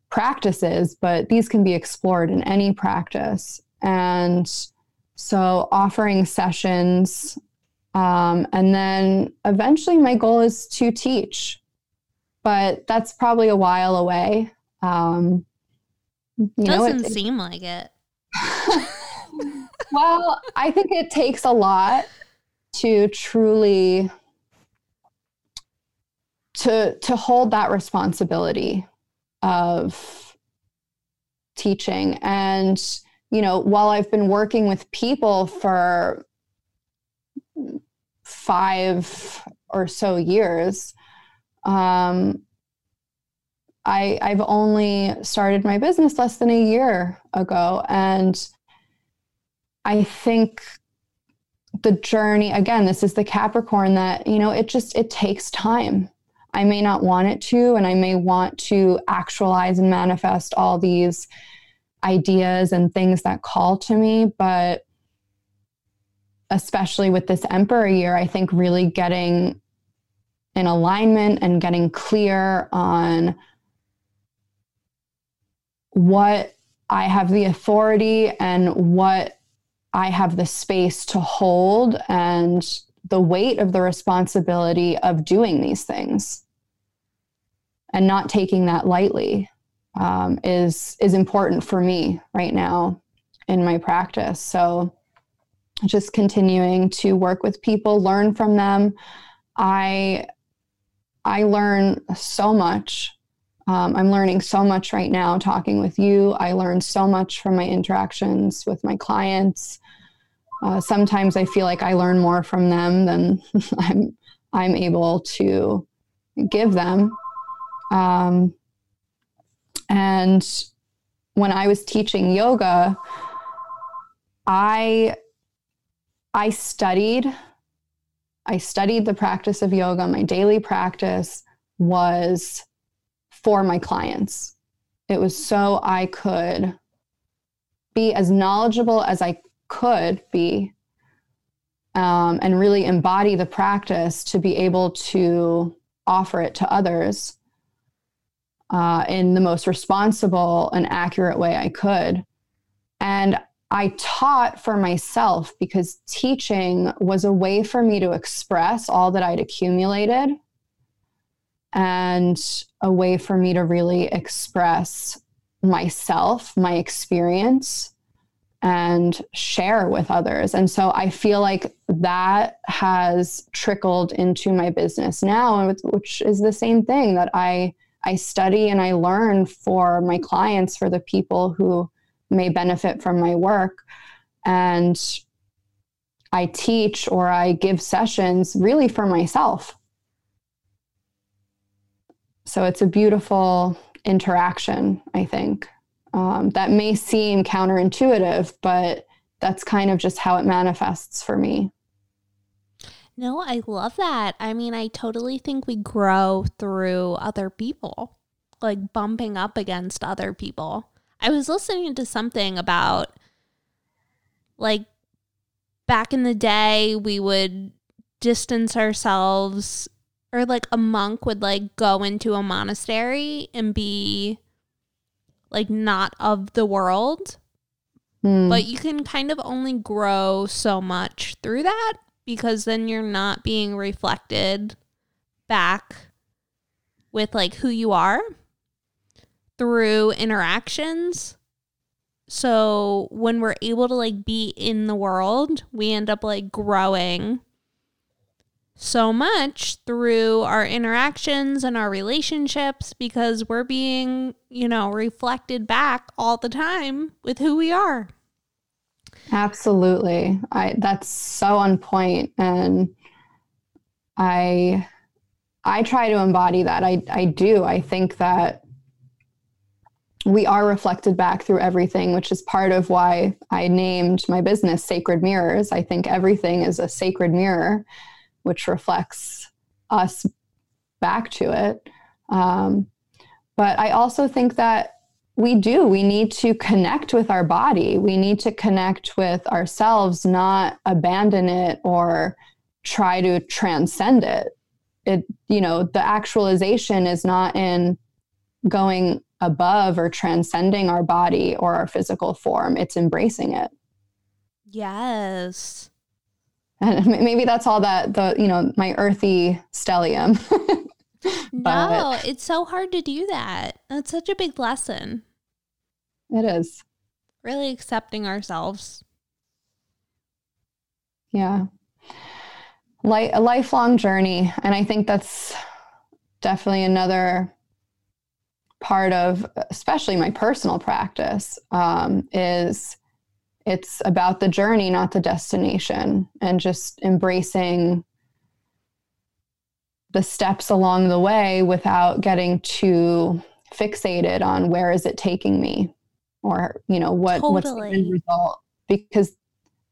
practices but these can be explored in any practice. And so offering sessions um, and then eventually my goal is to teach but that's probably a while away. Um, you doesn't know, it, seem like it well, I think it takes a lot to truly to to hold that responsibility of teaching. And you know while i've been working with people for 5 or so years um I I've only started my business less than a year ago. And I think the journey again this is the capricorn that you know it just it takes time. I may not want it to and i may want to actualize and manifest all these ideas and things that call to me but especially with this emperor year i think really getting in alignment and getting clear on what i have the authority and what I have the space to hold and the weight of the responsibility of doing these things and not taking that lightly um, is is important for me right now in my practice. So just continuing to work with people, learn from them. I I learn so much. Um, I'm learning so much right now talking with you. I learn so much from my interactions with my clients. Uh, sometimes I feel like I learn more from them than I'm I'm able to give them. Um, and when I was teaching yoga, I I studied I studied the practice of yoga. My daily practice was for my clients. It was so I could be as knowledgeable as I could be um, and really embody the practice to be able to offer it to others uh, in the most responsible and accurate way I could. And I taught for myself because teaching was a way for me to express all that I'd accumulated and a way for me to really express myself, my experience, and share with others. And so I feel like that has trickled into my business now, which is the same thing that I I study and I learn for my clients, for the people who may benefit from my work. And I teach or I give sessions really for myself. So it's a beautiful interaction, I think um, that may seem counterintuitive, but that's kind of just how it manifests for me. No, I love that. I mean, I totally think we grow through other people, like bumping up against other people. I was listening to something about like back in the day, we would distance ourselves, or like a monk would like go into a monastery and be like not of the world. Mm. But you can kind of only grow so much through that because then you're not being reflected back with like who you are through interactions So when we're able to like be in the world, we end up like growing so much through our interactions and our relationships because we're being, you know, reflected back all the time with who we are. Absolutely. I that's so on point and I I try to embody that. I I do. I think that we are reflected back through everything, which is part of why I named my business Sacred Mirrors. I think everything is a sacred mirror which reflects us back to it. Um, but I also think that we do. We need to connect with our body. We need to connect with ourselves, not abandon it or try to transcend it. It, you know, the actualization is not in going above or transcending our body or our physical form, it's embracing it. Yes and maybe that's all that the you know my earthy stellium. No it's so hard to do that. That's such a big lesson. It is. Really accepting ourselves. Yeah. Like a lifelong journey and i think that's definitely another part of especially my personal practice um, is it's about the journey, not the destination, and just embracing the steps along the way without getting too fixated on where is it taking me or you know what totally. what's the end result because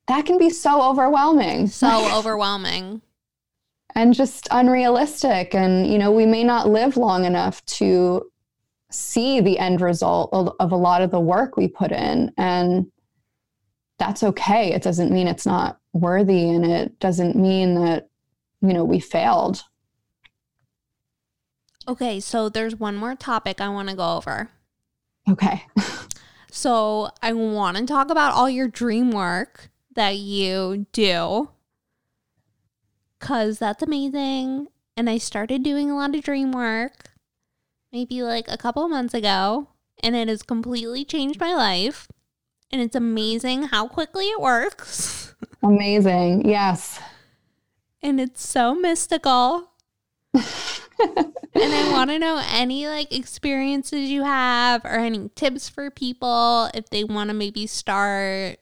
that can be so overwhelming so overwhelming and just unrealistic and you know we may not live long enough to see the end result of, of a lot of the work we put in and that's okay. It doesn't mean it's not worthy and it doesn't mean that, you know, we failed. Okay, so there's one more topic I want to go over. Okay. so I want to talk about all your dream work that you do because that's amazing. And I started doing a lot of dream work maybe like a couple months ago, and it has completely changed my life and it's amazing how quickly it works. Amazing. Yes. And it's so mystical. and I want to know any like experiences you have or any tips for people if they want to maybe start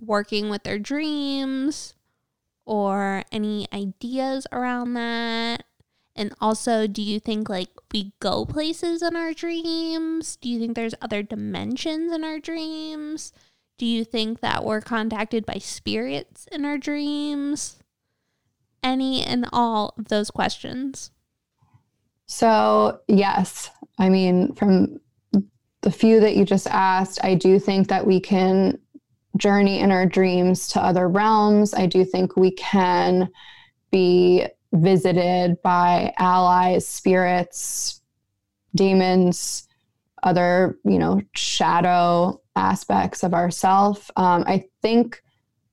working with their dreams or any ideas around that. And also, do you think like we go places in our dreams? Do you think there's other dimensions in our dreams? Do you think that we're contacted by spirits in our dreams? Any and all of those questions. So, yes. I mean, from the few that you just asked, I do think that we can journey in our dreams to other realms. I do think we can be visited by allies, spirits, demons, other, you know, shadow aspects of ourself. Um, I think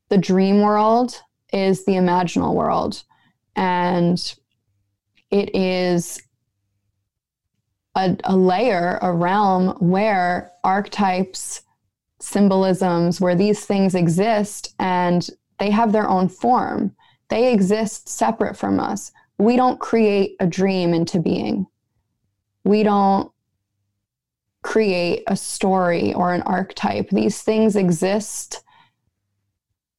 the dream world is the imaginal world. And it is a, a layer, a realm where archetypes, symbolisms, where these things exist and they have their own form. They exist separate from us. We don't create a dream into being. We don't create a story or an archetype. These things exist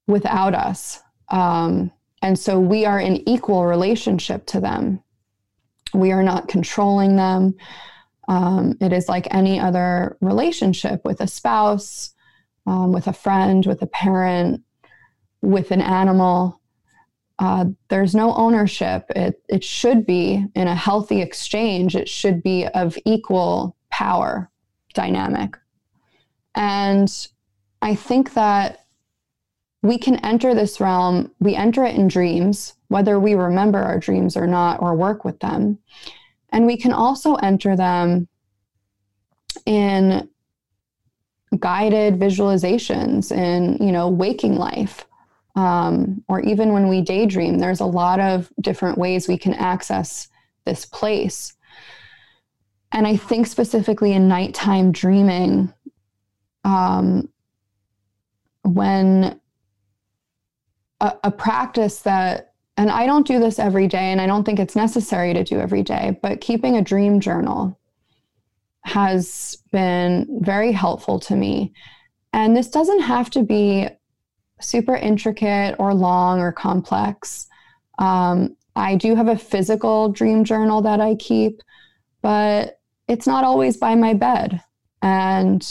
without us. Um, and so we are in equal relationship to them. We are not controlling them. Um, it is like any other relationship with a spouse, um, with a friend, with a parent, with an animal uh, there's no ownership. It, it should be in a healthy exchange, it should be of equal power dynamic. And I think that we can enter this realm, we enter it in dreams, whether we remember our dreams or not, or work with them. And we can also enter them in guided visualizations in, you know, waking life um, or even when we daydream, there's a lot of different ways we can access this place. And I think specifically in nighttime dreaming, um, when a, a practice that and I don't do this every day, and I don't think it's necessary to do every day, but keeping a dream journal has been very helpful to me. And this doesn't have to be super intricate or long or complex. Um, I do have a physical dream journal that I keep, but it's not always by my bed. And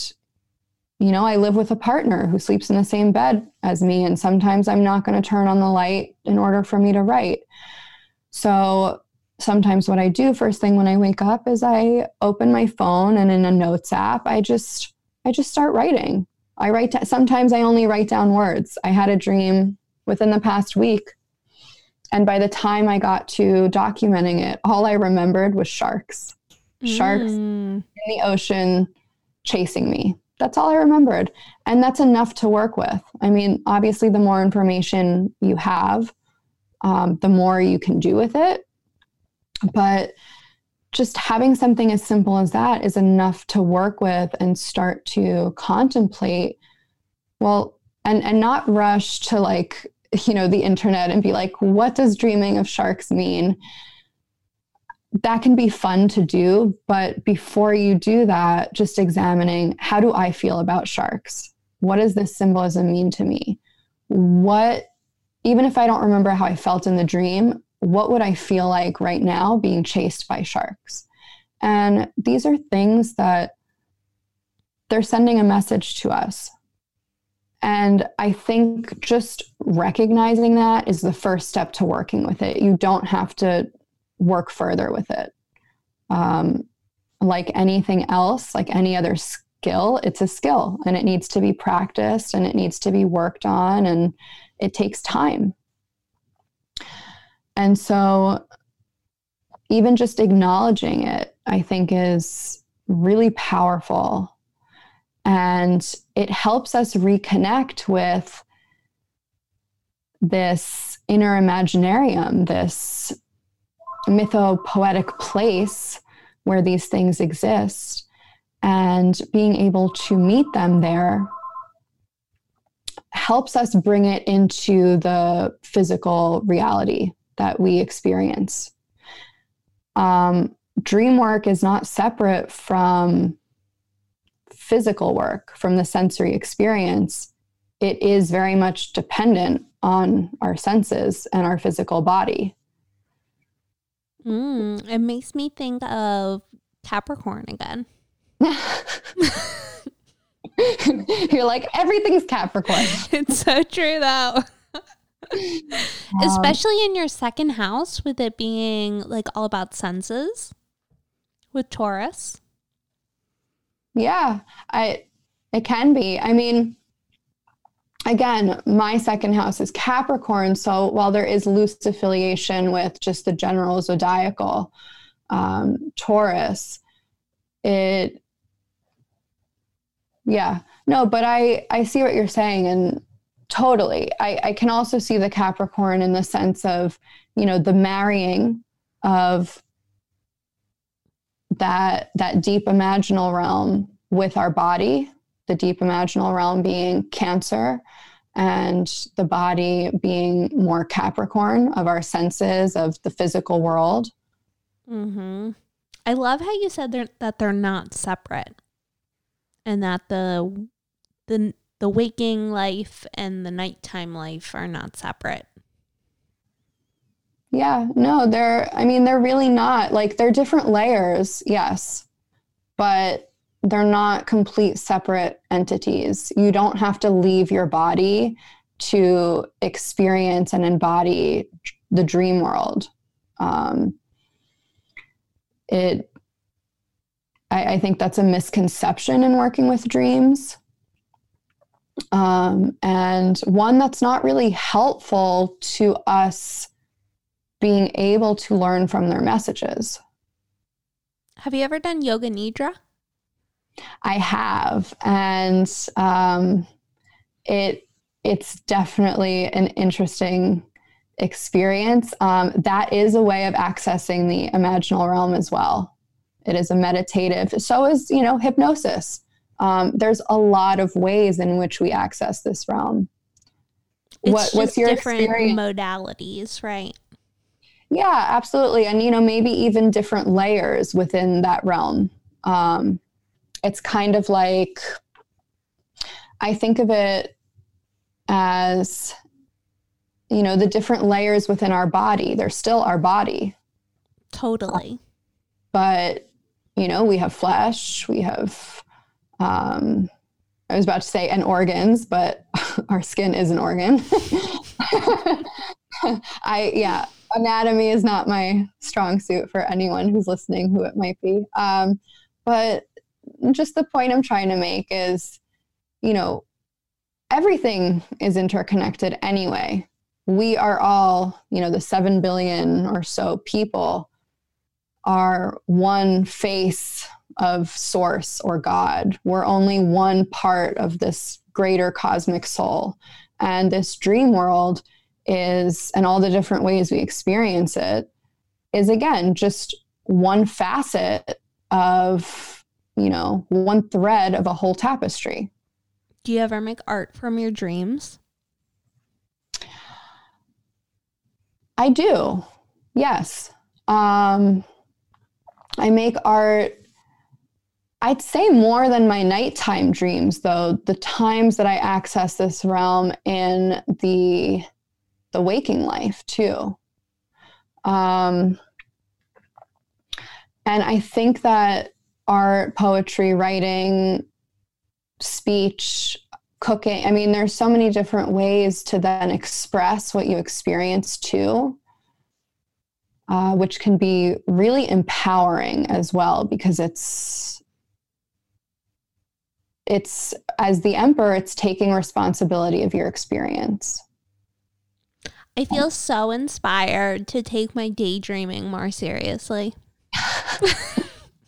you know, I live with a partner who sleeps in the same bed as me, and sometimes I'm not going to turn on the light in order for me to write. So sometimes what I do first thing when I wake up is I open my phone and in a notes app, I just I just start writing. I write sometimes I only write down words. I had a dream within the past week and by the time I got to documenting it, all I remembered was sharks. Sharks mm. in the ocean chasing me that's all I remembered. And that's enough to work with. I mean, obviously, the more information you have, um, the more you can do with it. But just having something as simple as that is enough to work with and start to contemplate. Well, and and not rush to like you know the internet and be like, what does dreaming of sharks mean? that can be fun to do. But before you do that, just examining how do I feel about sharks? What does this symbolism mean to me? What, even if I don't remember how I felt in the dream, what would I feel like right now being chased by sharks? And these are things that they're sending a message to us. And I think just recognizing that is the first step to working with it. You don't have to work further with it. Um, like anything else, like any other skill, it's a skill and it needs to be practiced and it needs to be worked on and it takes time. And so, even just acknowledging it, I think, is really powerful. And it helps us reconnect with this inner imaginarium, this mythopoetic place where these things exist and being able to meet them there helps us bring it into the physical reality that we experience. Um, dream work is not separate from physical work, from the sensory experience. It is very much dependent on our senses and our physical body. Mm, it makes me think of Capricorn again. You're like, everything's Capricorn. it's so true, though. Um, Especially in your second house, with it being like all about senses with Taurus. Yeah, I it can be. I mean, again, my second house is Capricorn. So while there is loose affiliation with just the general zodiacal um, Taurus, it, yeah, no, but I, I see what you're saying. And totally, I, I can also see the Capricorn in the sense of, you know, the marrying of that, that deep imaginal realm with our body the deep imaginal realm being Cancer and the body being more Capricorn of our senses of the physical world. Mm-hmm. I love how you said they're, that they're not separate, and that the the the waking life and the nighttime life are not separate. Yeah, no, they're. I mean, they're really not. Like they're different layers, yes, but they're not complete separate entities. You don't have to leave your body to experience and embody the dream world. Um, it, I, I, think that's a misconception in working with dreams. Um, and one that's not really helpful to us being able to learn from their messages. Have you ever done yoga nidra? I have, and um, it it's definitely an interesting experience. Um, that is a way of accessing the imaginal realm as well. It is a meditative. So is you know hypnosis. Um, there's a lot of ways in which we access this realm. It's what, what's your different experience? modalities, right? Yeah, absolutely. And, you know, maybe even different layers within that realm. Um, it's kind of like, I think of it as, you know, the different layers within our body. They're still our body, Totally. but, you know, we have flesh, we have, um, I was about to say, and organs, but our skin is an organ. I, yeah, anatomy is not my strong suit for anyone who's listening who it might be. Um, but just the point I'm trying to make is, you know, everything is interconnected anyway. We are all, you know, the 7 billion or so people are one face of source or God. We're only one part of this greater cosmic soul. And this dream world is, and all the different ways we experience it, is again just one facet of, you know, one thread of a whole tapestry. Do you ever make art from your dreams? I do. Yes. Um, I make art. I'd say more than my nighttime dreams, though. The times that I access this realm in the the waking life too. Um, and I think that art, poetry, writing, speech, cooking. I mean, there's so many different ways to then express what you experience too, uh, which can be really empowering as well because it's it's as the emperor, it's taking responsibility of your experience. I feel so inspired to take my daydreaming more seriously.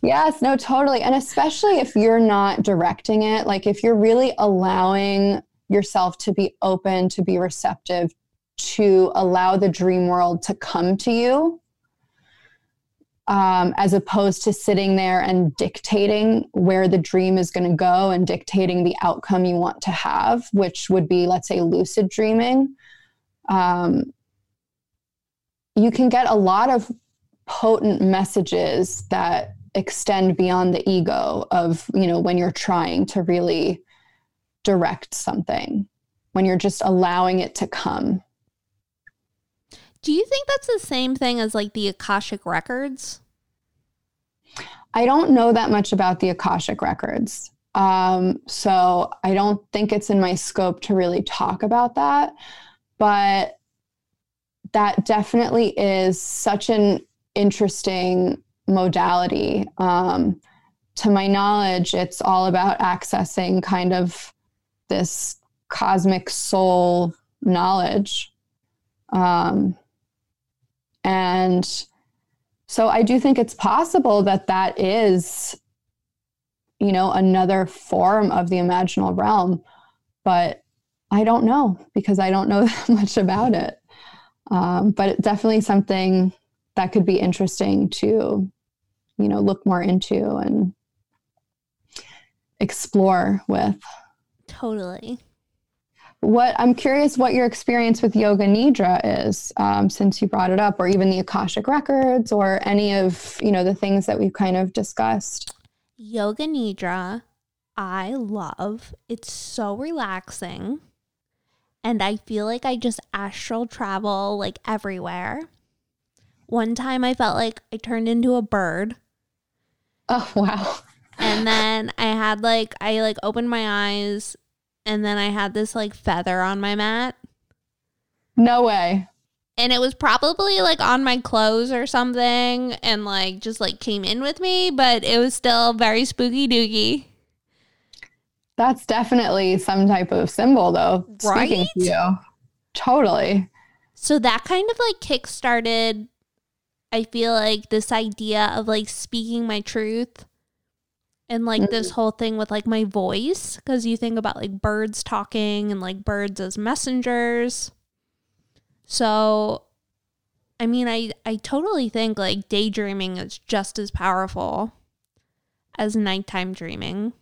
Yes, no, totally. And especially if you're not directing it, like if you're really allowing yourself to be open, to be receptive, to allow the dream world to come to you, um, as opposed to sitting there and dictating where the dream is going to go and dictating the outcome you want to have, which would be, let's say, lucid dreaming. Um, you can get a lot of potent messages that extend beyond the ego of you know when you're trying to really direct something when you're just allowing it to come Do you think that's the same thing as like the Akashic records? i don't know that much about the akashic records um, so i don't think it's in my scope to really talk about that but that definitely is such an interesting modality. Um, to my knowledge, it's all about accessing kind of this cosmic soul knowledge. Um, and so I do think it's possible that that is, you know, another form of the imaginal realm. But I don't know because I don't know that much about it. Um, but it's definitely something that could be interesting to you know look more into and explore with Totally. What i'm curious what your experience with yoga nidra is um, since you brought it up or even the akashic records or any of you know the things that we've kind of discussed Yoga Nidra, I love. It's so relaxing. And I feel like I just astral travel like everywhere. One time I felt like I turned into a bird. oh wow And then I had like, I like opened my eyes and then I had this like feather on my mat. no way. And it was probably like on my clothes or something and like just like came in with me, but it was still very spooky dooky. that's definitely some type of symbol though speaking to you. Totally. So that kind of like kickstarted, I feel like this idea of like speaking my truth and like this whole thing with like my voice. Cause you think about like birds talking and like birds as messengers. So, I mean, I, I totally think like daydreaming is just as powerful as nighttime dreaming.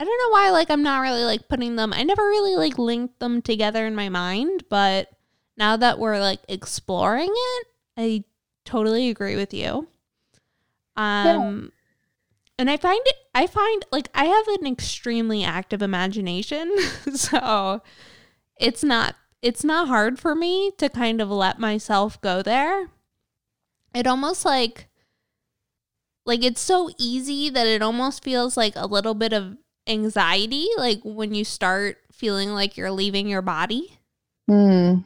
I don't know why like I'm not really like putting them I never really like linked them together in my mind, but now that we're like exploring it, I totally agree with you. Um and I find it I find like I have an extremely active imagination, so it's not it's not hard for me to kind of let myself go there. It almost like like it's so easy that it almost feels like a little bit of anxiety like when you start feeling like you're leaving your body. Mm.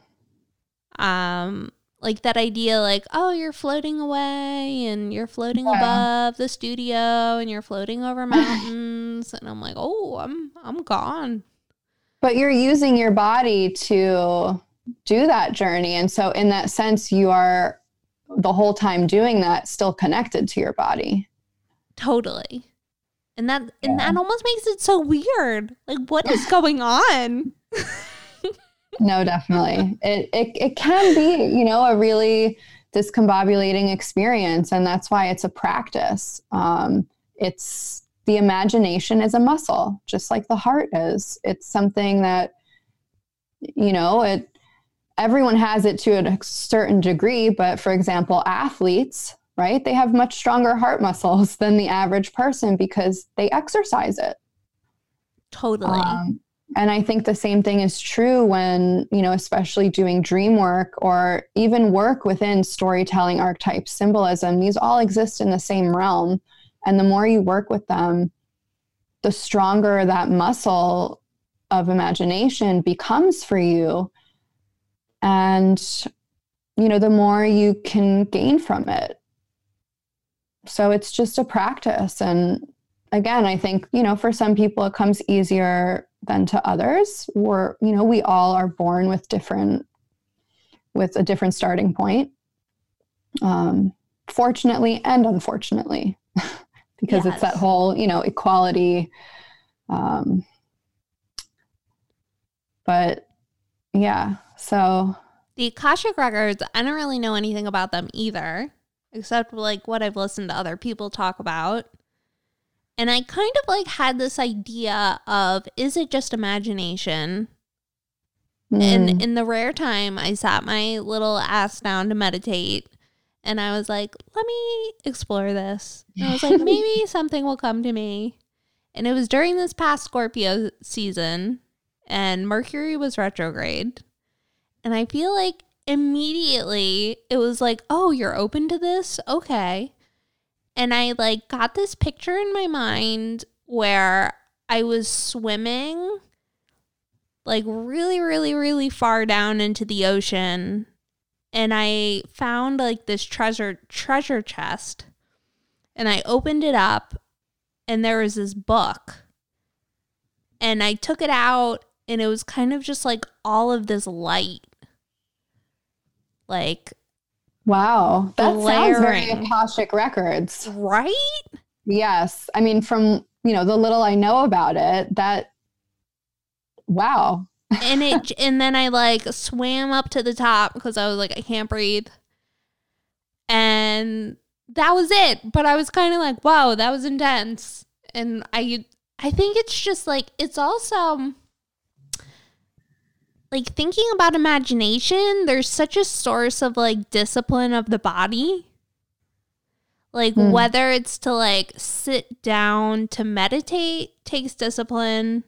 Um like that idea like oh you're floating away and you're floating Yeah. above the studio and you're floating over mountains and I'm like oh I'm I'm gone. But you're using your body to do that journey. And so, in that sense, you are the whole time doing that still connected to your body. Totally. And that and that almost makes it so weird. Like what is going on? No, definitely. it, it, it can be, you know, a really discombobulating experience. And that's why it's a practice. Um, it's the imagination is a muscle, just like the heart is. It's something that, you know, it, everyone has it to a certain degree. But for example, athletes, right, they have much stronger heart muscles than the average person because they exercise it. Totally. Um, and I think the same thing is true when, you know, especially doing dream work or even work within storytelling archetypes, symbolism, these all exist in the same realm. And the more you work with them, the stronger that muscle of imagination becomes for you. And, you know, the more you can gain from it. So it's just a practice. And again, I think, you know, for some people it comes easier than to others. We're, you know, we all are born with different, with a different starting point. Um, fortunately and unfortunately, because it's that whole, you know, equality. Um, but yeah, so the Akashic records, I don't really know anything about them either, except like what I've listened to other people talk about. And I kind of like had this idea of is it just imagination? mm, And in the rare time I sat my little ass down to meditate and I was like, let me explore this. And I was like, maybe something will come to me. And it was during this past Scorpio season and Mercury was retrograde. And I feel like immediately it was like, oh, you're open to this? Okay. And I like got this picture in my mind where I was swimming like really, really, really far down into the ocean. And I found like this treasure treasure chest. And I opened it up and there was this book. And I took it out and it was kind of just like all of this light. Like, wow, that sounds very Akashic Records. right? Yes. I mean, from, you know, the little I know about it, that, wow. and it and then I like swam up to the top because I was like I can't breathe. And that was it. But I was kind of like, wow, that was intense. And I I think it's just like it's also like thinking about imagination, there's such a source of like discipline of the body. Like Hmm. whether it's to like sit down to meditate takes discipline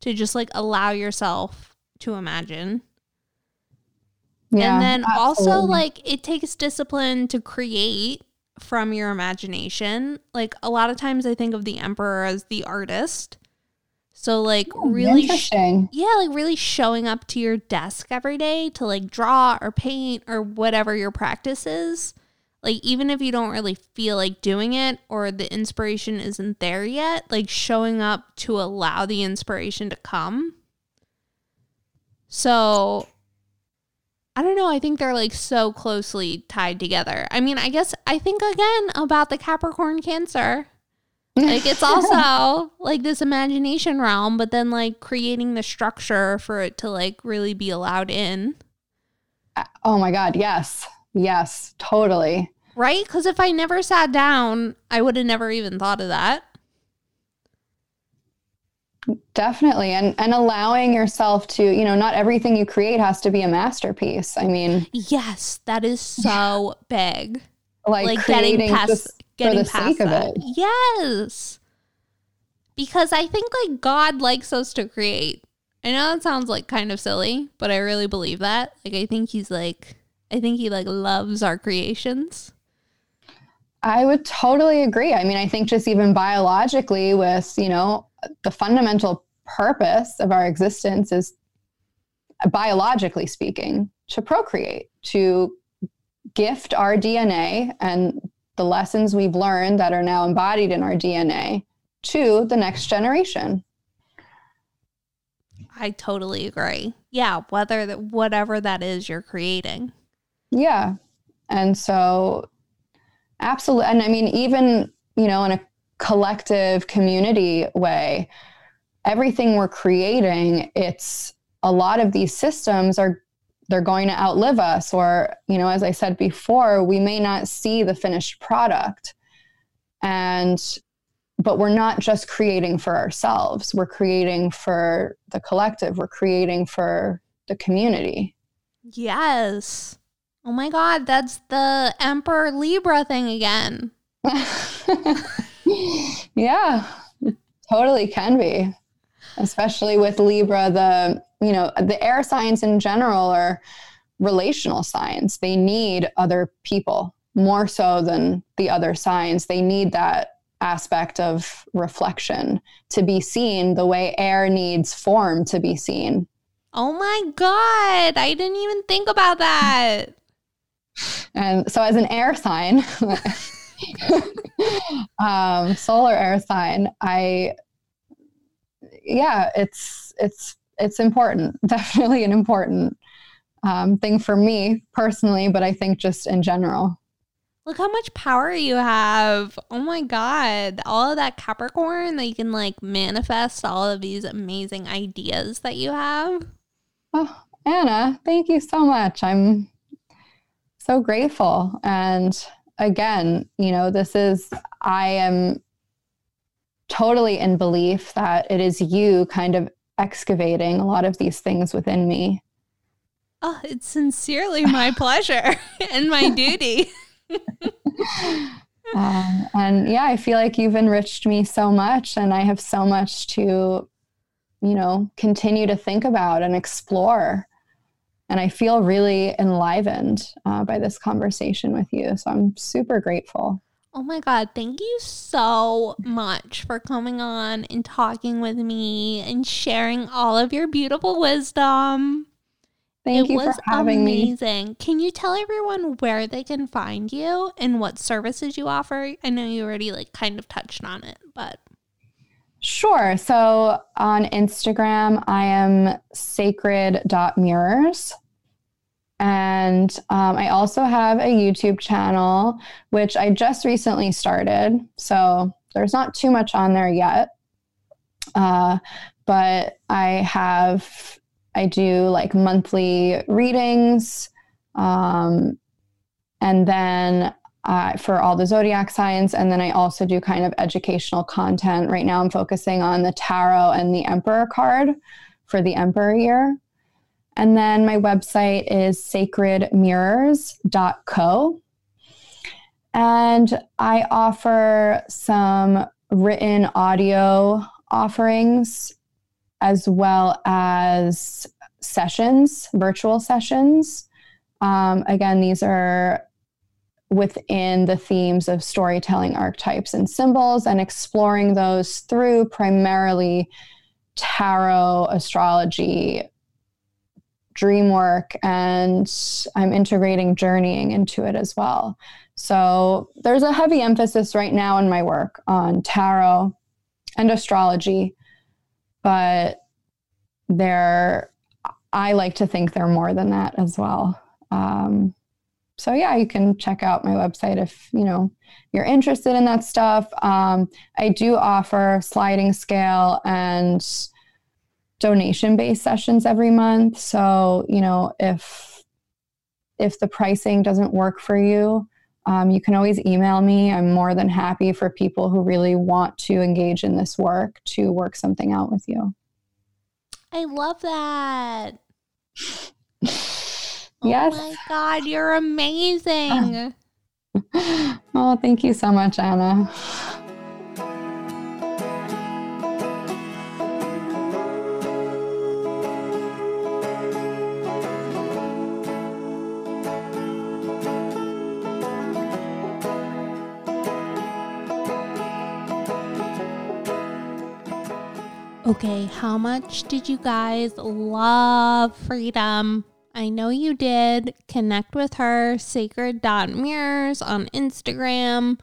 to just like allow yourself to imagine. Yeah. and then also like it takes discipline to create from your imagination. Like a lot of times I think of the emperor as the artist. So like hmm, really sh- yeah, like really showing up to your desk every day to like draw or paint or whatever your practice is. Like even if you don't really feel like doing it or the inspiration isn't there yet, like showing up to allow the inspiration to come. So I don't know, I think they're like so closely tied together. I mean, I guess I think again about the Capricorn Cancer. Like it's also like this imagination realm, but then like creating the structure for it to like really be allowed in. Uh, oh my God. Yes. Yes. Totally. Right? Because if I never sat down, I would have never even thought of that. Definitely. And and allowing yourself to, you know, not everything you create has to be a masterpiece. I mean, yes, that is so big. Like, like getting past getting past that. Yes. Because I think like God likes us to create. I know that sounds like kind of silly, but I really believe that. Like I think he's like I think he like loves our creations. I would totally agree. I mean, I think just even biologically with, you know, the fundamental purpose of our existence is uh, biologically speaking to procreate to gift our dna and the lessons we've learned that are now embodied in our dna to the next generation. I totally agree. Yeah whether that whatever that is you're creating. Yeah. And so absolutely and i mean even you know in a collective community way everything we're creating it's a lot of these systems are they're going to outlive us or you know as i said before we may not see the finished product. And but we're not just creating for ourselves. We're creating for the collective. We're creating for the community. Yes. Oh my god that's the emperor libra thing again. Yeah, totally can be. Especially with Libra, the you know, the air signs in general are relational signs. They need other people more so than the other signs. They need that aspect of reflection to be seen the way air needs form to be seen. Oh my God. I didn't even think about that. And so, as an air sign, um, solar air sign, I, yeah, it's it's it's important. Definitely an important um, thing for me personally, but I think just in general. Look how much power you have. Oh my God. All of that Capricorn that you can like manifest all of these amazing ideas that you have. Oh, Anna, thank you so much. I'm so grateful. And again, you know, this is, I am totally in belief that it is you kind of excavating a lot of these things within me. Oh, it's sincerely my pleasure and my duty. um, and yeah, I feel like you've enriched me so much, and I have so much to, you know, continue to think about and explore and I feel really enlivened uh, by this conversation with you. So I'm super grateful. Oh my God. Thank you so much for coming on and talking with me and sharing all of your beautiful wisdom. Thank it you for having amazing. me. Can you tell everyone where they can find you and what services you offer? I know you already like kind of touched on it, but Sure. So on Instagram, I am sacred.mirrors. And um, I also have a YouTube channel, which I just recently started. So there's not too much on there yet. Uh, but I have, I do like monthly readings. Um, and then uh, for all the zodiac signs. And then I also do kind of educational content. Right now, I'm focusing on the tarot and the emperor card for the emperor year. And then my website is sacredmirrors.co. And I offer some written audio offerings as well as sessions, virtual sessions. Um, again, these are within the themes of storytelling archetypes and symbols and exploring those through primarily tarot, astrology, dream work and I'm integrating journeying into it as well. So there's a heavy emphasis right now in my work on tarot and astrology, but there, I like to think they're more than that as well. Um, so yeah, you can check out my website if you know you're interested in that stuff. Um, I do offer sliding scale and donation based sessions every month. So, you know, if if the pricing doesn't work for you, Um, you can always email me. I'm more than happy for people who really want to engage in this work to work something out with you. I love that. yes. Oh my God, you're amazing. oh, thank you so much, Anna. Okay, how much did you guys love freedom? I know you did. Connect with her, sacred.mirrors on Instagram.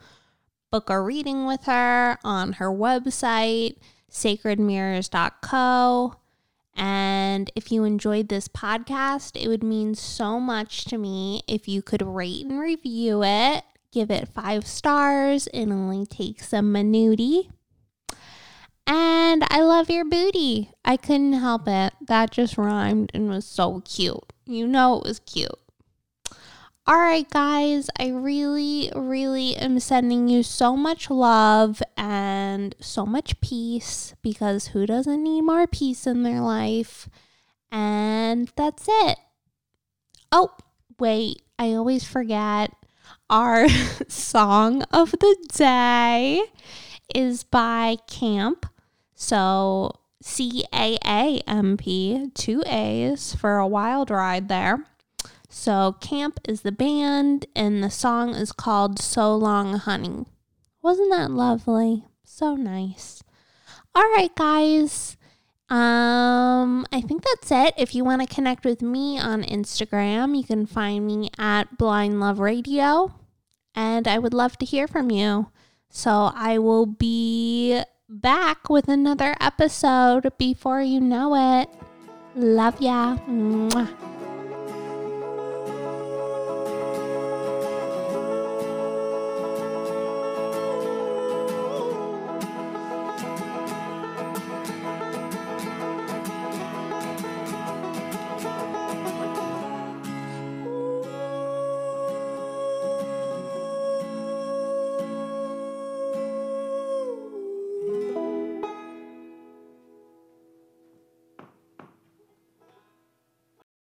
Book a reading with her on her website, sacredmirrors.co. And if you enjoyed this podcast, it would mean so much to me if you could rate and review it. Give it five stars. It only takes a minute. And I love your booty. I couldn't help it. That just rhymed and was so cute. You know it was cute. All right, guys, I really, really am sending you so much love and so much peace because who doesn't need more peace in their life? And that's it. Oh, wait, I always forget. Our song of the day is by Caamp. So C A A M P, two A's for a wild ride there. So Caamp is the band, and the song is called So Long Honey. Wasn't that lovely? So nice. All right, guys. Um, I think that's it. If you want to connect with me on Instagram, you can find me at Blind Love Radio, and I would love to hear from you. So I will be back with another episode before you know it. Love ya. Mwah.